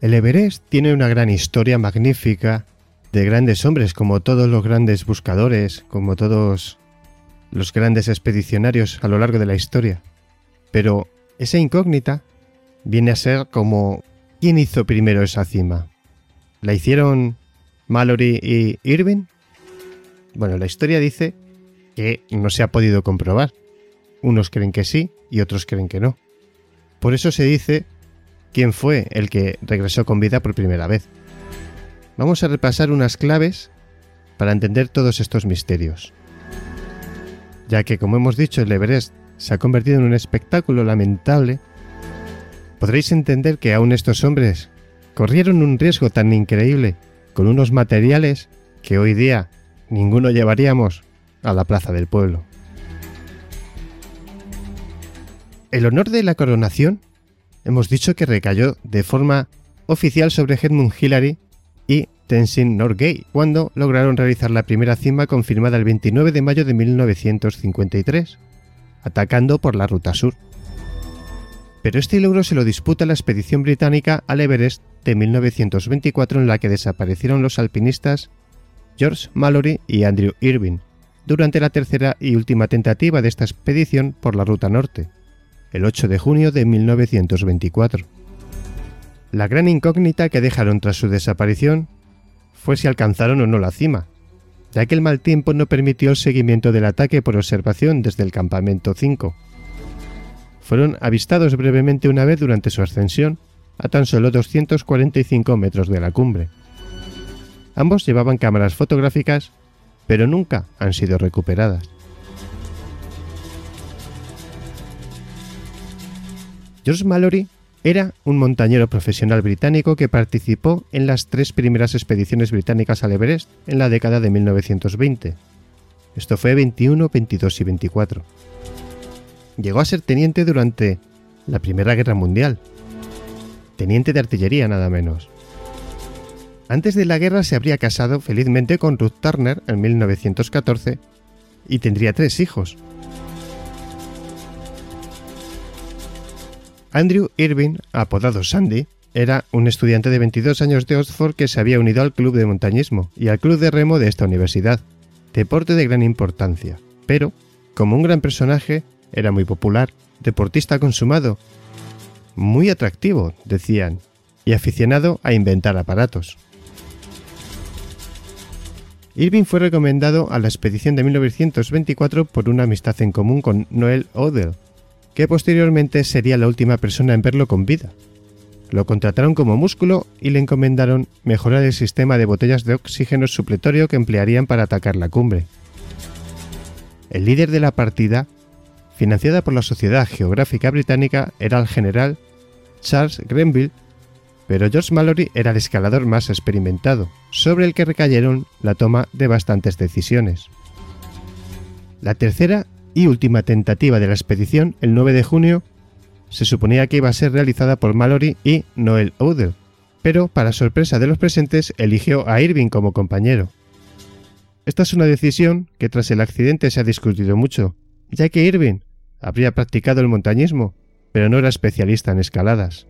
El Everest tiene una gran historia magnífica de grandes hombres, como todos los grandes buscadores, como todos los grandes expedicionarios a lo largo de la historia. Pero esa incógnita viene a ser como ¿quién hizo primero esa cima? ¿La hicieron Mallory y Irving? Bueno, la historia dice que no se ha podido comprobar. Unos creen que sí y otros creen que no. Por eso se dice quién fue el que regresó con vida por primera vez. vamos a repasar unas claves para entender todos estos misterios. Ya que, como hemos dicho, el Everest se ha convertido en un espectáculo lamentable, podréis entender que aún estos hombres corrieron un riesgo tan increíble con unos materiales que hoy día ninguno llevaríamos a la plaza del pueblo. El honor de la coronación hemos dicho que recayó de forma oficial sobre Edmund Hillary y Tenzin Norgay cuando lograron realizar la primera cima confirmada el 29 de mayo de 1953, atacando por la ruta sur. Pero este logro se lo disputa la expedición británica al Everest de 1924 en la que desaparecieron los alpinistas George Mallory y Andrew Irving durante la tercera y última tentativa de esta expedición por la ruta norte, el 8 de junio de 1924. La gran incógnita que dejaron tras su desaparición fue si alcanzaron o no la cima, ya que el mal tiempo no permitió el seguimiento del ataque por observación desde el campamento 5. Fueron avistados brevemente una vez durante su ascensión a tan solo 245 metros de la cumbre. Ambos llevaban cámaras fotográficas, pero nunca han sido recuperadas. George Mallory era un montañero profesional británico que participó en las tres primeras expediciones británicas al Everest en la década de 1920. Esto fue 21, 22 y 24. Llegó a ser teniente durante la Primera Guerra Mundial. Teniente de artillería nada menos. Antes de la guerra se habría casado felizmente con Ruth Turner en 1914 y tendría tres hijos, Andrew Irving, apodado Sandy, era un estudiante de 22 años de Oxford que se había unido al club de montañismo y al club de remo de esta universidad, deporte de gran importancia, pero, como un gran personaje, era muy popular, deportista consumado, muy atractivo, decían, y aficionado a inventar aparatos. Irving fue recomendado a la expedición de 1924 por una amistad en común con Noel Odell, que posteriormente sería la última persona en verlo con vida. Lo contrataron como músculo y le encomendaron mejorar el sistema de botellas de oxígeno supletorio que emplearían para atacar la cumbre. El líder de la partida, financiada por la Sociedad Geográfica Británica, era el general Charles Grenville, pero George Mallory era el escalador más experimentado, sobre el que recayeron la toma de bastantes decisiones. La tercera y última tentativa de la expedición, el 9 de junio, se suponía que iba a ser realizada por Mallory y Noel Odell, pero para sorpresa de los presentes eligió a Irving como compañero. Esta es una decisión que tras el accidente se ha discutido mucho, ya que Irving habría practicado el montañismo, pero no era especialista en escaladas.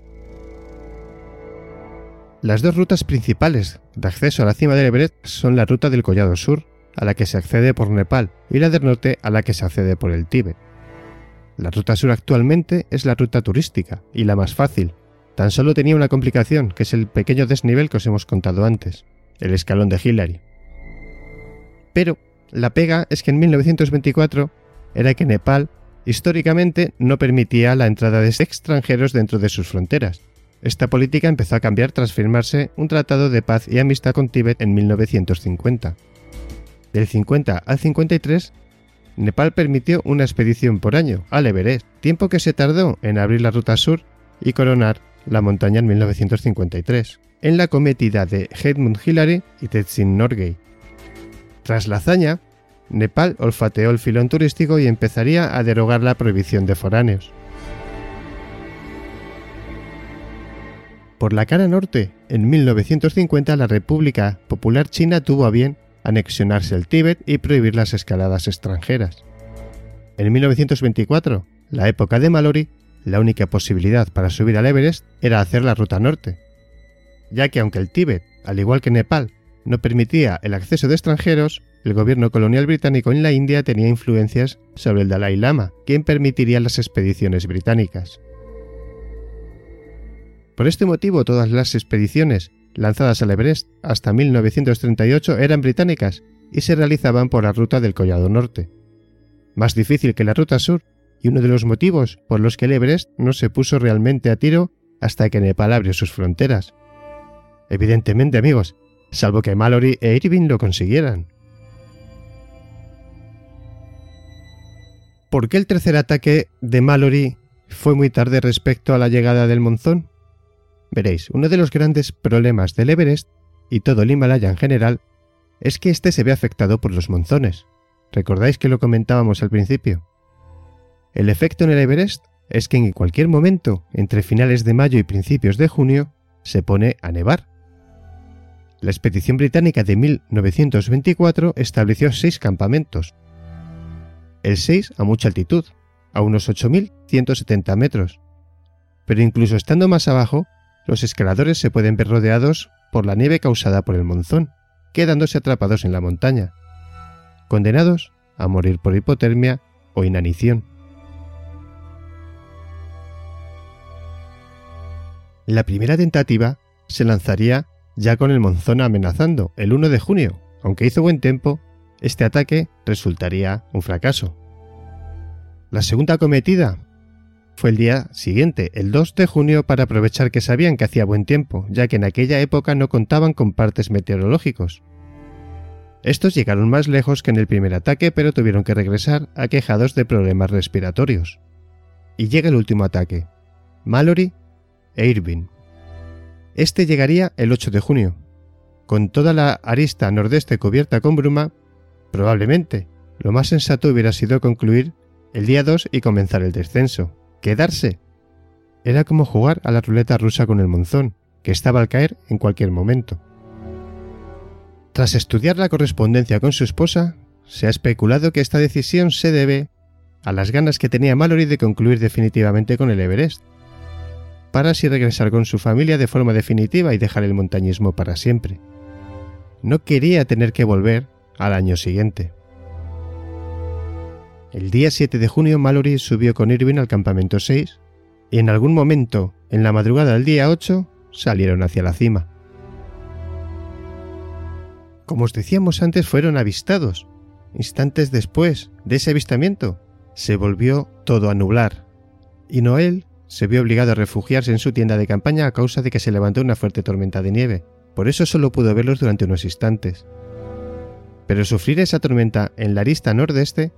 Las dos rutas principales de acceso a la cima del Everest son la ruta del Collado Sur, a la que se accede por Nepal, y la del norte a la que se accede por el Tíbet. La ruta sur actualmente es la ruta turística y la más fácil. Tan solo tenía una complicación, que es el pequeño desnivel que os hemos contado antes, el escalón de Hillary. Pero la pega es que en 1924 era que Nepal históricamente no permitía la entrada de extranjeros dentro de sus fronteras. Esta política empezó a cambiar tras firmarse un tratado de paz y amistad con Tíbet en 1950. Del 50 al 53, Nepal permitió una expedición por año al Everest, tiempo que se tardó en abrir la ruta sur y coronar la montaña en 1953, en la cometida de Edmund Hillary y Tenzin Norgay. Tras la hazaña, Nepal olfateó el filón turístico y empezaría a derogar la prohibición de foráneos. Por la cara norte, en 1950 la República Popular China tuvo a bien anexionarse el Tíbet y prohibir las escaladas extranjeras. En 1924, la época de Mallory, la única posibilidad para subir al Everest era hacer la ruta norte, ya que aunque el Tíbet, al igual que Nepal, no permitía el acceso de extranjeros, el gobierno colonial británico en la India tenía influencias sobre el Dalai Lama, quien permitiría las expediciones británicas. Por este motivo, todas las expediciones lanzadas al Everest hasta 1938 eran británicas y se realizaban por la ruta del Collado Norte. Más difícil que la ruta sur y uno de los motivos por los que el Everest no se puso realmente a tiro hasta que Nepal abrió sus fronteras. Evidentemente, amigos, salvo que Mallory e Irving lo consiguieran. ¿Por qué el tercer ataque de Mallory fue muy tarde respecto a la llegada del monzón? Veréis, uno de los grandes problemas del Everest y todo el Himalaya en general es que éste se ve afectado por los monzones. ¿Recordáis que lo comentábamos al principio? El efecto en el Everest es que en cualquier momento, entre finales de mayo y principios de junio, se pone a nevar. La expedición británica de 1924 estableció seis campamentos. El 6 a mucha altitud, a unos 8.170 metros. Pero incluso estando más abajo, los escaladores se pueden ver rodeados por la nieve causada por el monzón, quedándose atrapados en la montaña, condenados a morir por hipotermia o inanición. La primera tentativa se lanzaría ya con el monzón amenazando el 1 de junio, aunque hizo buen tiempo, este ataque resultaría un fracaso. La segunda cometida fue el día siguiente, el 2 de junio, para aprovechar que sabían que hacía buen tiempo, ya que en aquella época no contaban con partes meteorológicos. Estos llegaron más lejos que en el primer ataque, pero tuvieron que regresar aquejados de problemas respiratorios. Y llega el último ataque. Mallory e Irving. Este llegaría el 8 de junio. Con toda la arista nordeste cubierta con bruma, probablemente lo más sensato hubiera sido concluir el día 2 y comenzar el descenso. Quedarse. Era como jugar a la ruleta rusa con el monzón, que estaba al caer en cualquier momento. Tras estudiar la correspondencia con su esposa, se ha especulado que esta decisión se debe a las ganas que tenía Mallory de concluir definitivamente con el Everest, para así regresar con su familia de forma definitiva y dejar el montañismo para siempre. No quería tener que volver al año siguiente. El día 7 de junio Mallory subió con Irving al campamento 6 y en algún momento, en la madrugada del día 8, salieron hacia la cima. Como os decíamos antes, fueron avistados. Instantes después de ese avistamiento, se volvió todo a nublar, y Noel se vio obligado a refugiarse en su tienda de campaña a causa de que se levantó una fuerte tormenta de nieve. Por eso solo pudo verlos durante unos instantes. Pero sufrir esa tormenta en la arista nordeste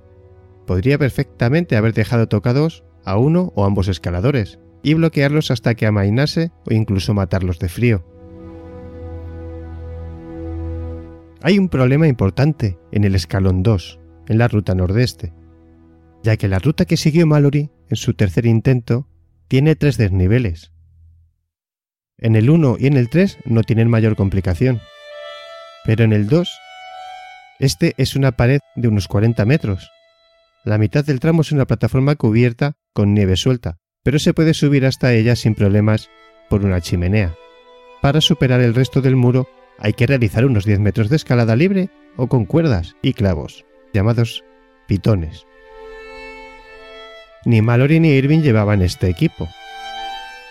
podría perfectamente haber dejado tocados a uno o ambos escaladores y bloquearlos hasta que amainase o incluso matarlos de frío. Hay un problema importante en el escalón 2, en la ruta nordeste, ya que la ruta que siguió Mallory en su tercer intento tiene tres desniveles. En el 1 y en el 3 no tienen mayor complicación, pero en el 2, este es una pared de unos 40 metros. La mitad del tramo es una plataforma cubierta con nieve suelta, pero se puede subir hasta ella sin problemas por una chimenea. Para superar el resto del muro hay que realizar unos 10 metros de escalada libre o con cuerdas y clavos, llamados pitones. Ni Mallory ni Irving llevaban este equipo.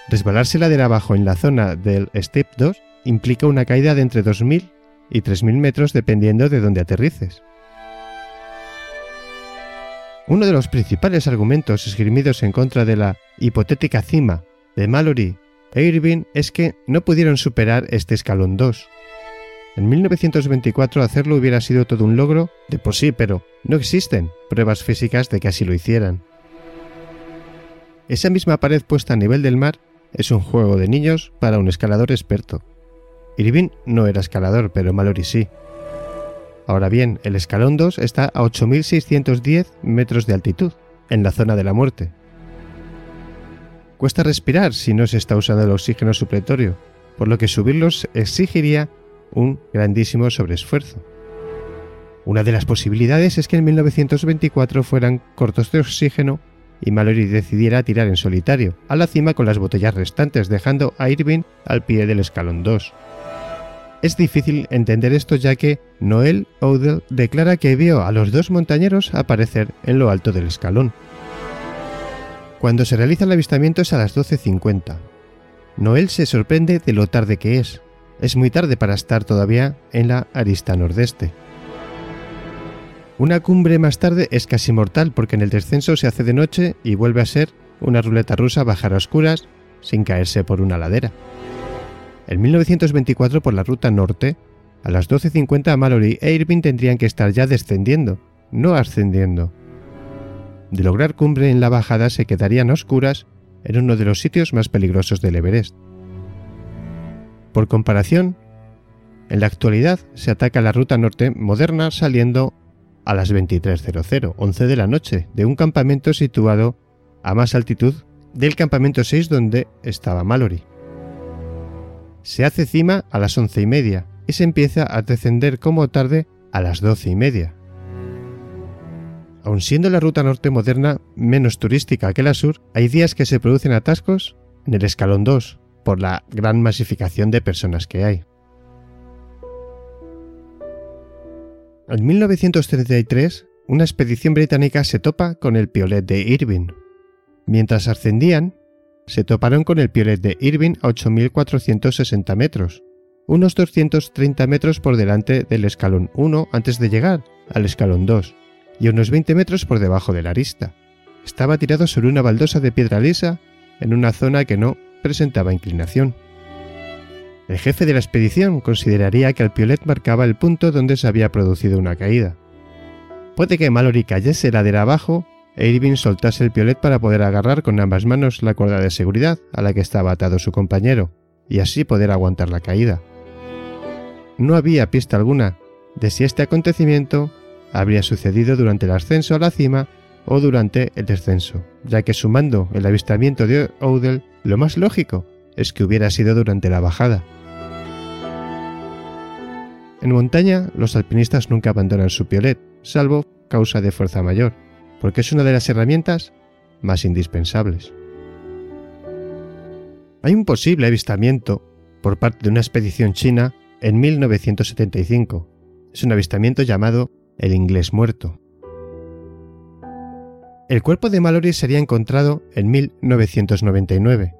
Resbalarse ladera abajo en la zona del Step 2 implica una caída de entre 2.000 y 3.000 metros dependiendo de dónde aterrices. Uno de los principales argumentos esgrimidos en contra de la hipotética cima de Mallory e Irving es que no pudieron superar este escalón 2. En 1924 hacerlo hubiera sido todo un logro de por sí, pero no existen pruebas físicas de que así lo hicieran. Esa misma pared puesta a nivel del mar es un juego de niños para un escalador experto. Irving no era escalador, pero Mallory sí. Ahora bien, el escalón 2 está a 8.610 metros de altitud, en la zona de la muerte. Cuesta respirar si no se está usando el oxígeno supletorio, por lo que subirlos exigiría un grandísimo sobreesfuerzo. Una de las posibilidades es que en 1924 fueran cortos de oxígeno y Mallory decidiera tirar en solitario a la cima con las botellas restantes, dejando a Irving al pie del escalón 2. Es difícil entender esto ya que Noel Odell declara que vio a los dos montañeros aparecer en lo alto del escalón. Cuando se realiza el avistamiento es a las 12.50. Noel se sorprende de lo tarde que es. Es muy tarde para estar todavía en la arista nordeste. Una cumbre más tarde es casi mortal porque en el descenso se hace de noche y vuelve a ser una ruleta rusa bajar a oscuras sin caerse por una ladera. En 1924 por la ruta norte A las 12.50 Mallory e Irving tendrían que estar ya descendiendo, no ascendiendo. De lograr cumbre en la bajada se quedarían a oscuras en uno de los sitios más peligrosos del Everest. Por comparación, en la actualidad se ataca la ruta norte moderna saliendo a las 23.00, 11 de la noche, de un campamento situado a más altitud del campamento 6 donde estaba Mallory. Se hace cima a las once y media y se empieza a descender como tarde a las doce y media. Aun siendo la ruta norte moderna menos turística que la sur, hay días que se producen atascos en el escalón 2 por la gran masificación de personas que hay. En 1933, una expedición británica se topa con el piolet de Irving. Mientras ascendían, se toparon con el piolet de Irving a 8.460 metros, unos 230 metros por delante del escalón 1 antes de llegar al escalón 2, y unos 20 metros por debajo de la arista. Estaba tirado sobre una baldosa de piedra lisa en una zona que no presentaba inclinación. El jefe de la expedición consideraría que el piolet marcaba el punto donde se había producido una caída. Puede que Mallory cayese ladera abajo Irving soltase el piolet para poder agarrar con ambas manos la cuerda de seguridad a la que estaba atado su compañero, y así poder aguantar la caída. No había pista alguna de si este acontecimiento habría sucedido durante el ascenso a la cima o durante el descenso, ya que sumando el avistamiento de Odell, lo más lógico es que hubiera sido durante la bajada. En montaña, los alpinistas nunca abandonan su piolet, salvo causa de fuerza mayor, porque es una de las herramientas más indispensables. Hay un posible avistamiento por parte de una expedición china en 1975. Es un avistamiento llamado el inglés muerto. El cuerpo de Mallory sería encontrado en 1999.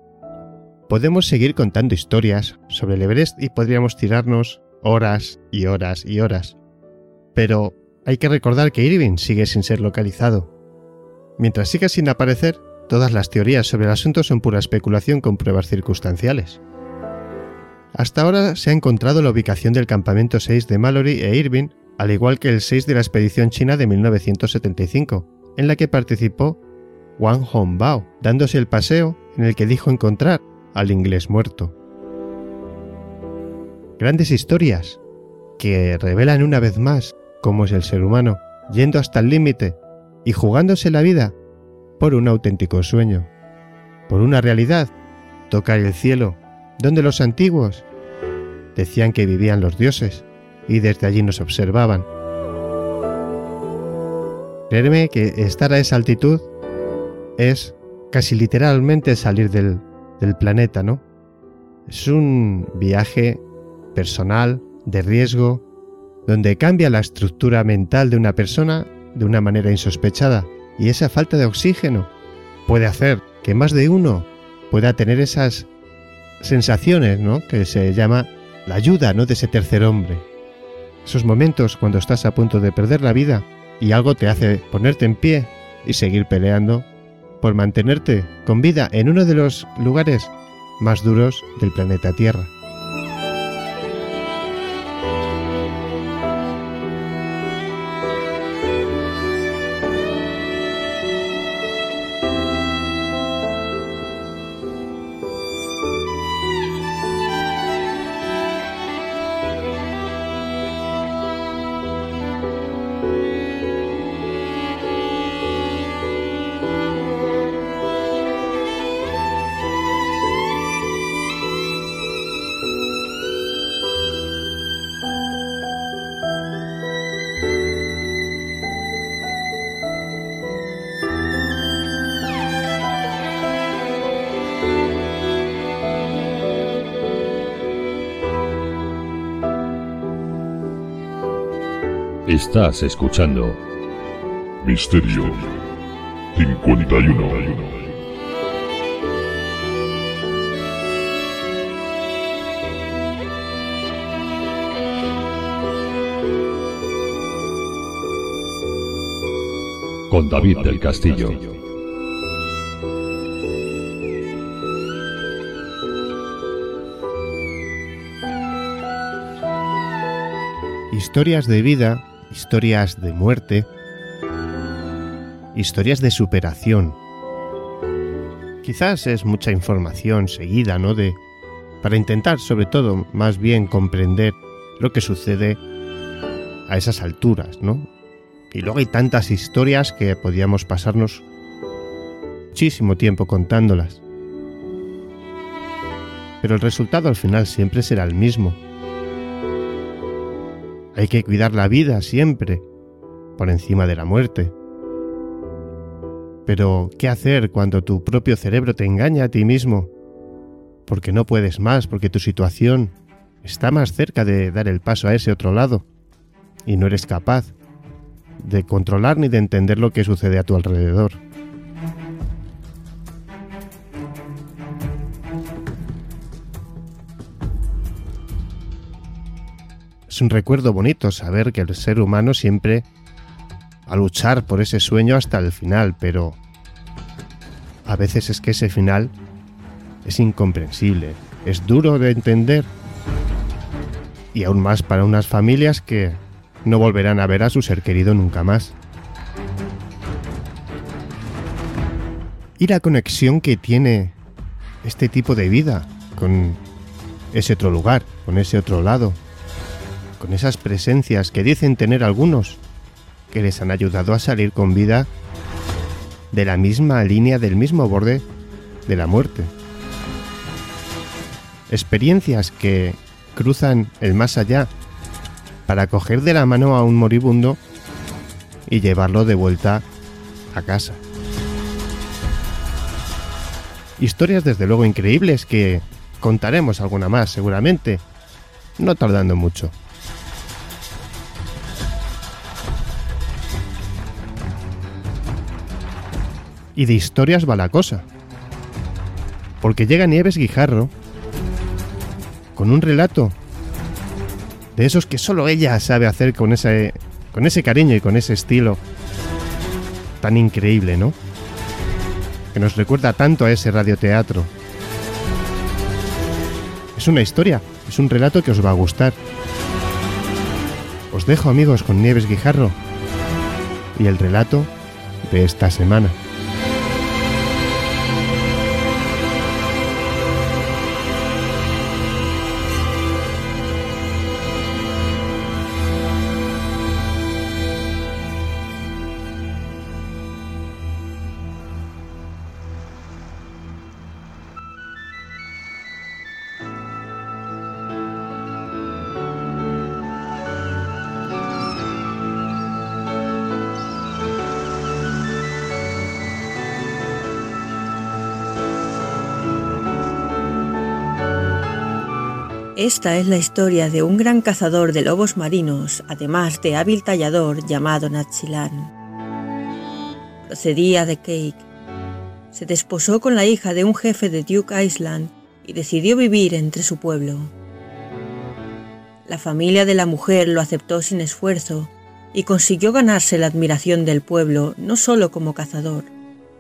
Podemos seguir contando historias sobre el Everest y podríamos tirarnos horas y horas y horas. Pero hay que recordar que Irving sigue sin ser localizado. Mientras siga sin aparecer, todas las teorías sobre el asunto son pura especulación con pruebas circunstanciales. Hasta ahora se ha encontrado la ubicación del campamento 6 de Mallory e Irving, al igual que el 6 de la expedición china de 1975, en la que participó Wang Hongbao, dándose el paseo en el que dijo encontrar al inglés muerto. Grandes historias que revelan una vez más cómo es el ser humano, yendo hasta el límite y jugándose la vida por un auténtico sueño, por una realidad, tocar el cielo, donde los antiguos decían que vivían los dioses y desde allí nos observaban. Créeme que estar a esa altitud es casi literalmente salir del, del planeta, ¿no? Es un viaje personal, de riesgo, donde cambia la estructura mental de una persona de una manera insospechada. Y esa falta de oxígeno puede hacer que más de uno pueda tener esas sensaciones, ¿no? Que se llama la ayuda, ¿no? De ese tercer hombre. Esos momentos cuando estás a punto de perder la vida y algo te hace ponerte en pie y seguir peleando por mantenerte con vida en uno de los lugares más duros del planeta Tierra. Estás escuchando Misterio 51. Con David del Castillo. Historias de vida, historias de muerte, historias de superación. Quizás es mucha información seguida, ¿no? De para intentar, sobre todo, más bien comprender lo que sucede a esas alturas, ¿no? Y luego hay tantas historias que podíamos pasarnos muchísimo tiempo contándolas. Pero el resultado al final siempre será el mismo. Hay que cuidar la vida siempre, por encima de la muerte. Pero, ¿qué hacer cuando tu propio cerebro te engaña a ti mismo? Porque no puedes más, porque tu situación está más cerca de dar el paso a ese otro lado, y no eres capaz de controlar ni de entender lo que sucede a tu alrededor. Es un recuerdo bonito saber que el ser humano siempre va a luchar por ese sueño hasta el final, pero a veces es que ese final es incomprensible, es duro de entender y aún más para unas familias que no volverán a ver a su ser querido nunca más. Y la conexión que tiene este tipo de vida con ese otro lugar, con ese otro lado, con esas presencias que dicen tener algunos, que les han ayudado a salir con vida de la misma línea, del mismo borde de la muerte. Experiencias que cruzan el más allá para coger de la mano a un moribundo y llevarlo de vuelta a casa. Historias desde luego increíbles que contaremos alguna más seguramente, no tardando mucho. Y de historias va la cosa. Porque llega Nieves Guijarro con un relato de esos que solo ella sabe hacer con ese, con ese cariño y con ese estilo tan increíble, ¿no? Que nos recuerda tanto a ese radioteatro. Es una historia, es un relato que os va a gustar. Os dejo amigos con Nieves Guijarro y el relato de esta semana. Esta es la historia de un gran cazador de lobos marinos, además de hábil tallador llamado Natchilan. Procedía de Cake. Se desposó con la hija de un jefe de Duke Island y decidió vivir entre su pueblo. La familia de la mujer lo aceptó sin esfuerzo y consiguió ganarse la admiración del pueblo no solo como cazador,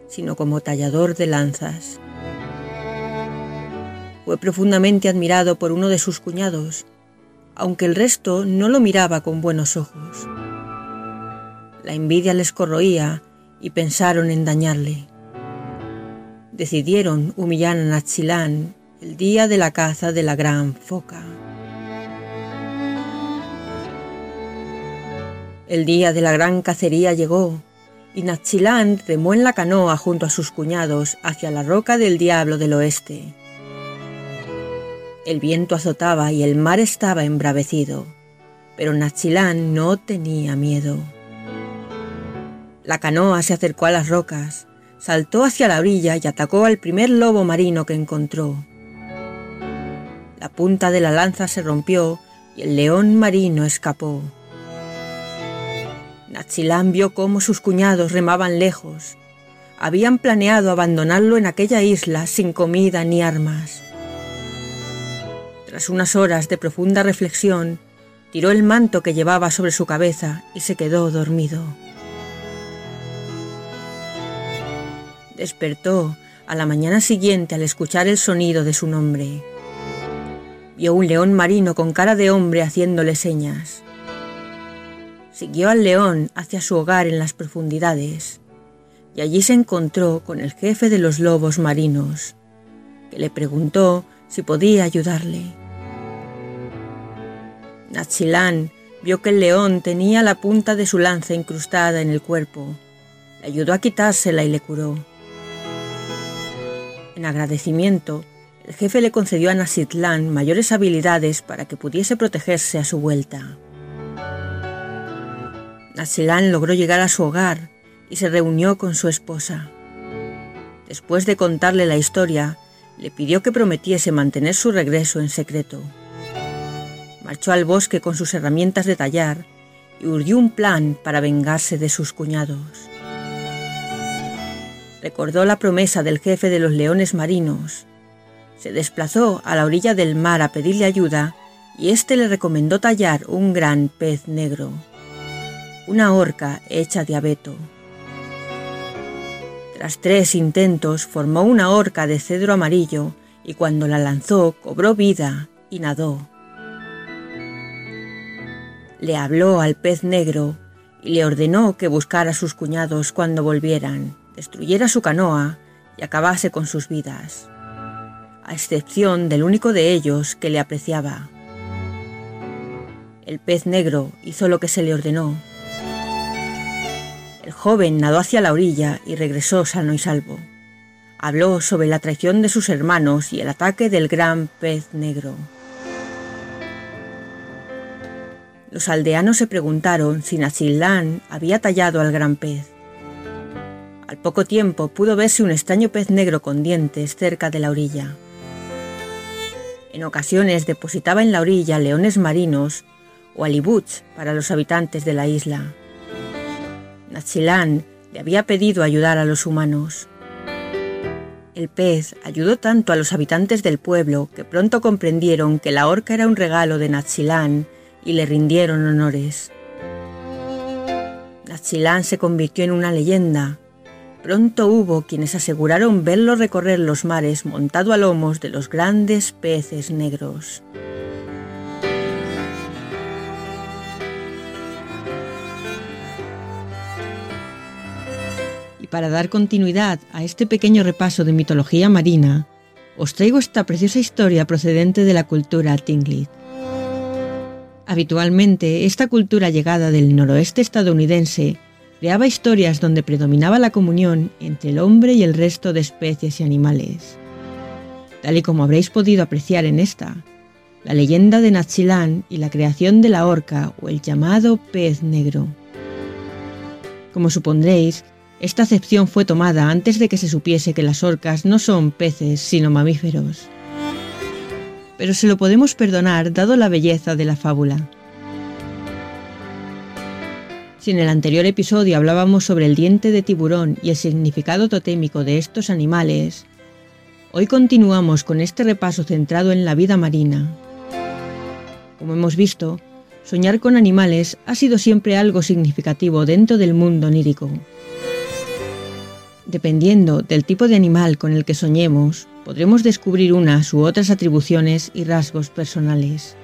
sino como tallador de lanzas. Fue profundamente admirado por uno de sus cuñados, aunque el resto no lo miraba con buenos ojos. La envidia les corroía y pensaron en dañarle. Decidieron humillar a Natsilán el día de la caza de la gran foca. El día de la gran cacería llegó y Natsilán remó en la canoa junto a sus cuñados hacia la roca del diablo del oeste. El viento azotaba y el mar estaba embravecido, pero Nachilán no tenía miedo. La canoa se acercó a las rocas, saltó hacia la orilla y atacó al primer lobo marino que encontró. La punta de la lanza se rompió y el león marino escapó. Nachilán vio cómo sus cuñados remaban lejos. Habían planeado abandonarlo en aquella isla sin comida ni armas. Tras unas horas de profunda reflexión, tiró el manto que llevaba sobre su cabeza y se quedó dormido. Despertó a la mañana siguiente al escuchar el sonido de su nombre. Vio un león marino con cara de hombre haciéndole señas. siguió al león hacia su hogar en las profundidades, y allí se encontró con el jefe de los lobos marinos, que le preguntó si podía ayudarle. Natsilán vio que el león tenía la punta de su lanza incrustada en el cuerpo. Le ayudó a quitársela y le curó. En agradecimiento, el jefe le concedió a Nasitlán mayores habilidades para que pudiese protegerse a su vuelta. Nasitlán logró llegar a su hogar y se reunió con su esposa. Después de contarle la historia, le pidió que prometiese mantener su regreso en secreto. Marchó al bosque con sus herramientas de tallar y urdió un plan para vengarse de sus cuñados. Recordó la promesa del jefe de los leones marinos se desplazó a la orilla del mar a pedirle ayuda y éste le recomendó tallar un gran pez negro, una horca hecha de abeto. Tras tres intentos formó una horca de cedro amarillo y cuando la lanzó cobró vida y nadó. Le habló al pez negro y le ordenó que buscara a sus cuñados cuando volvieran, destruyera su canoa y acabase con sus vidas a excepción del único de ellos que le apreciaba. El pez negro hizo lo que se le ordenó. El joven nadó hacia la orilla y regresó sano y salvo. Habló sobre la traición de sus hermanos y el ataque del gran pez negro. Los aldeanos se preguntaron si Nachilán había tallado al gran pez. Al poco tiempo pudo verse un extraño pez negro con dientes cerca de la orilla. En ocasiones depositaba en la orilla leones marinos o alibuts para los habitantes de la isla. Nachilán le había pedido ayudar a los humanos. El pez ayudó tanto a los habitantes del pueblo que pronto comprendieron que la horca era un regalo de Nachilán y le rindieron honores. Nachilán se convirtió en una leyenda Pronto hubo quienes aseguraron verlo recorrer los mares montado a lomos de los grandes peces negros. Y para dar continuidad a este pequeño repaso de mitología marina, os traigo esta preciosa historia procedente de la cultura Tinglit. Habitualmente, esta cultura llegada del noroeste estadounidense creaba historias donde predominaba la comunión entre el hombre y el resto de especies y animales. Tal y como habréis podido apreciar en esta, la leyenda de Nachilán y la creación de la orca o el llamado pez negro. Como supondréis, esta acepción fue tomada antes de que se supiese que las orcas no son peces sino mamíferos. Pero se lo podemos perdonar dado la belleza de la fábula. Si en el anterior episodio hablábamos sobre el diente de tiburón y el significado totémico de estos animales, hoy continuamos con este repaso centrado en la vida marina. Como hemos visto, soñar con animales ha sido siempre algo significativo dentro del mundo onírico. Dependiendo del tipo de animal con el que soñemos, podremos descubrir unas u otras atribuciones y rasgos personales.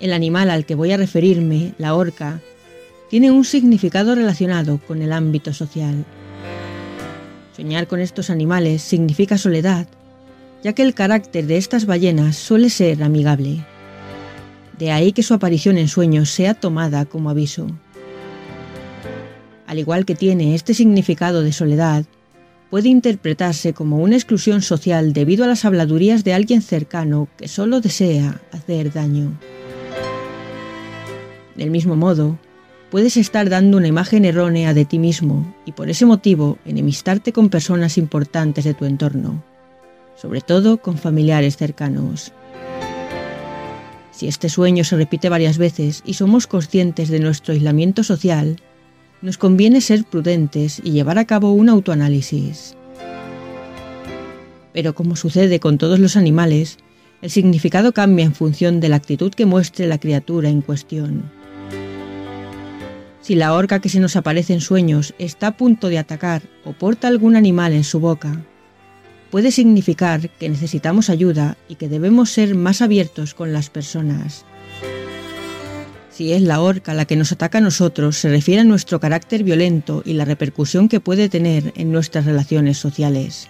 El animal al que voy a referirme, la orca, tiene un significado relacionado con el ámbito social. Soñar con estos animales significa soledad, ya que el carácter de estas ballenas suele ser amigable. De ahí que su aparición en sueños sea tomada como aviso. Al igual que tiene este significado de soledad, puede interpretarse como una exclusión social debido a las habladurías de alguien cercano que solo desea hacer daño. Del mismo modo, puedes estar dando una imagen errónea de ti mismo y por ese motivo enemistarte con personas importantes de tu entorno, sobre todo con familiares cercanos. Si este sueño se repite varias veces y somos conscientes de nuestro aislamiento social, nos conviene ser prudentes y llevar a cabo un autoanálisis. Pero como sucede con todos los animales, el significado cambia en función de la actitud que muestre la criatura en cuestión. Si la orca que se nos aparece en sueños está a punto de atacar o porta algún animal en su boca, puede significar que necesitamos ayuda y que debemos ser más abiertos con las personas. Si es la orca la que nos ataca a nosotros, se refiere a nuestro carácter violento y la repercusión que puede tener en nuestras relaciones sociales.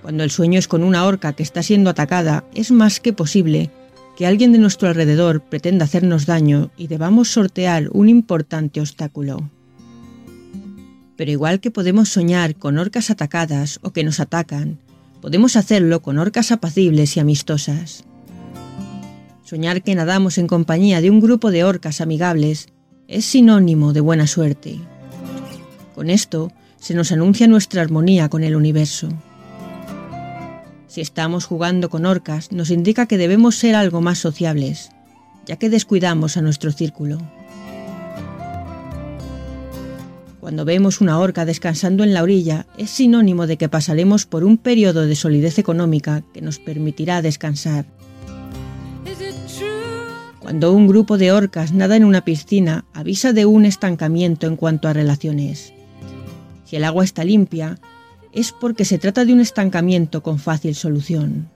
Cuando el sueño es con una orca que está siendo atacada, es más que posible que alguien de nuestro alrededor pretenda hacernos daño y debamos sortear un importante obstáculo. Pero igual que podemos soñar con orcas atacadas o que nos atacan, podemos hacerlo con orcas apacibles y amistosas. Soñar que nadamos en compañía de un grupo de orcas amigables es sinónimo de buena suerte. Con esto se nos anuncia nuestra armonía con el universo. Si estamos jugando con orcas, nos indica que debemos ser algo más sociables, ya que descuidamos a nuestro círculo. Cuando vemos una orca descansando en la orilla, es sinónimo de que pasaremos por un periodo de solidez económica que nos permitirá descansar. Cuando un grupo de orcas nada en una piscina, avisa de un estancamiento en cuanto a relaciones. Si el agua está limpia, es porque se trata de un estancamiento con fácil solución.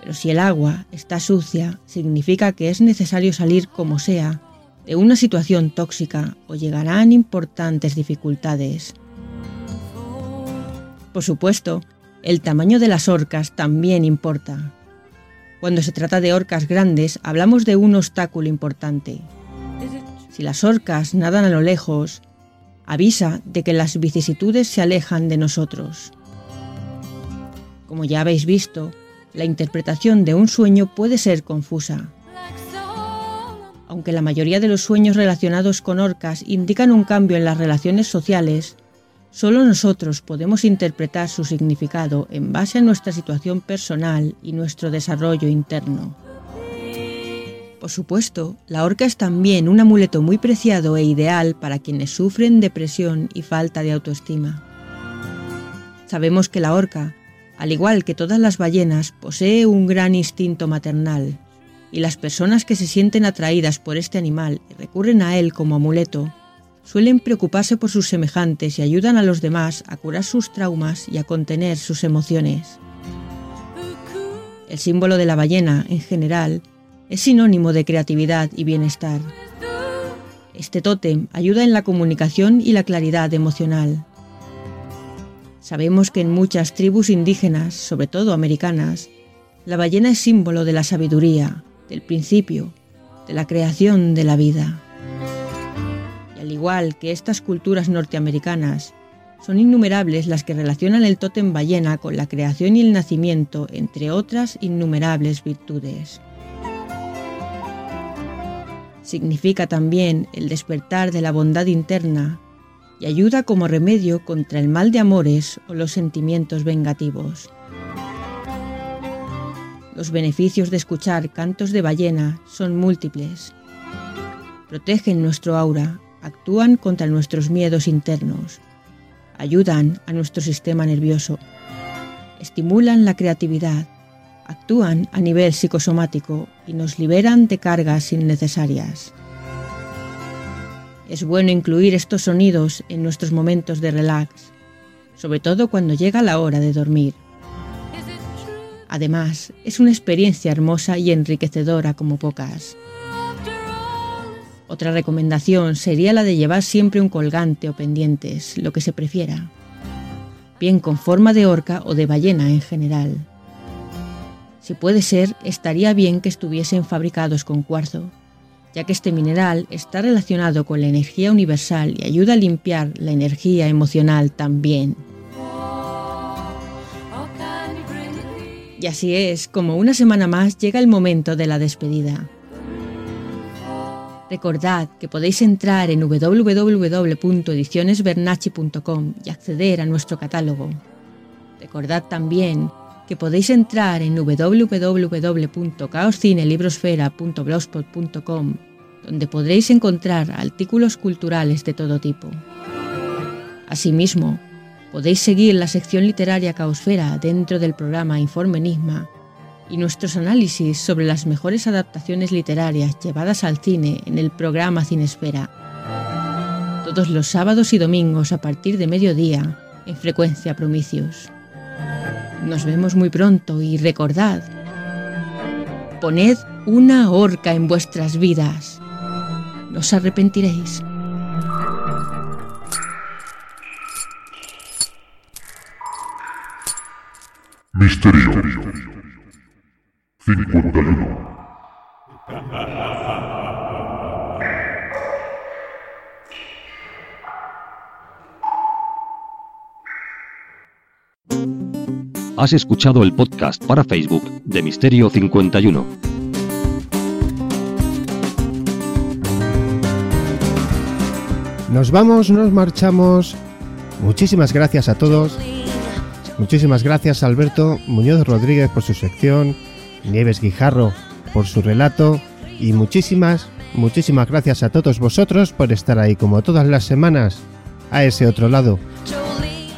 Pero si el agua está sucia, significa que es necesario salir como sea de una situación tóxica o llegarán importantes dificultades. Por supuesto, el tamaño de las orcas también importa. Cuando se trata de orcas grandes, hablamos de un obstáculo importante. Si las orcas nadan a lo lejos, avisa de que las vicisitudes se alejan de nosotros. Como ya habéis visto, la interpretación de un sueño puede ser confusa. Aunque la mayoría de los sueños relacionados con orcas indican un cambio en las relaciones sociales, Solo nosotros podemos interpretar su significado en base a nuestra situación personal y nuestro desarrollo interno. Por supuesto, la orca es también un amuleto muy preciado e ideal para quienes sufren depresión y falta de autoestima. Sabemos que la orca, al igual que todas las ballenas, posee un gran instinto maternal, y las personas que se sienten atraídas por este animal y recurren a él como amuleto suelen preocuparse por sus semejantes y ayudan a los demás a curar sus traumas y a contener sus emociones. El símbolo de la ballena, en general, es sinónimo de creatividad y bienestar. Este tótem ayuda en la comunicación y la claridad emocional. Sabemos que en muchas tribus indígenas, sobre todo americanas, la ballena es símbolo de la sabiduría, del principio, de la creación de la vida igual que estas culturas norteamericanas, son innumerables las que relacionan el tótem ballena con la creación y el nacimiento, entre otras innumerables virtudes. Significa también el despertar de la bondad interna y ayuda como remedio contra el mal de amores o los sentimientos vengativos. Los beneficios de escuchar cantos de ballena son múltiples. Protegen nuestro aura, actúan contra nuestros miedos internos, ayudan a nuestro sistema nervioso, estimulan la creatividad, actúan a nivel psicosomático y nos liberan de cargas innecesarias. Es bueno incluir estos sonidos en nuestros momentos de relax, sobre todo cuando llega la hora de dormir. Además, es una experiencia hermosa y enriquecedora como pocas. Otra recomendación sería la de llevar siempre un colgante o pendientes, lo que se prefiera, bien con forma de orca o de ballena en general. Si puede ser, estaría bien que estuviesen fabricados con cuarzo, ya que este mineral está relacionado con la energía universal y ayuda a limpiar la energía emocional también. Y así es, como una semana más llega el momento de la despedida. Recordad que podéis entrar en www.edicionesbernachi.com y acceder a nuestro catálogo. Recordad también que podéis entrar en www.caoscinelibrosfera.blogspot.com donde podréis encontrar artículos culturales de todo tipo. Asimismo, podéis seguir la sección literaria Caosfera dentro del programa Informe Enigma y nuestros análisis sobre las mejores adaptaciones literarias llevadas al cine en el programa Cinesfera. Todos los sábados y domingos a partir de mediodía en frecuencia Promicios. Nos vemos muy pronto y recordad, poned una horca en vuestras vidas. No os arrepentiréis. Misterio 51 Has escuchado el podcast para Facebook de Misterio 51. Nos vamos, nos marchamos. Muchísimas gracias a todos. Muchísimas gracias a Alberto Muñoz Rodríguez por su sección, Nieves Guijarro por su relato y muchísimas, muchísimas gracias a todos vosotros por estar ahí como todas las semanas a ese otro lado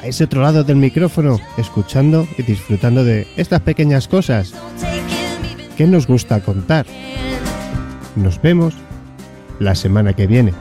a ese otro lado del micrófono, escuchando y disfrutando de estas pequeñas cosas que nos gusta contar. Nos vemos la semana que viene.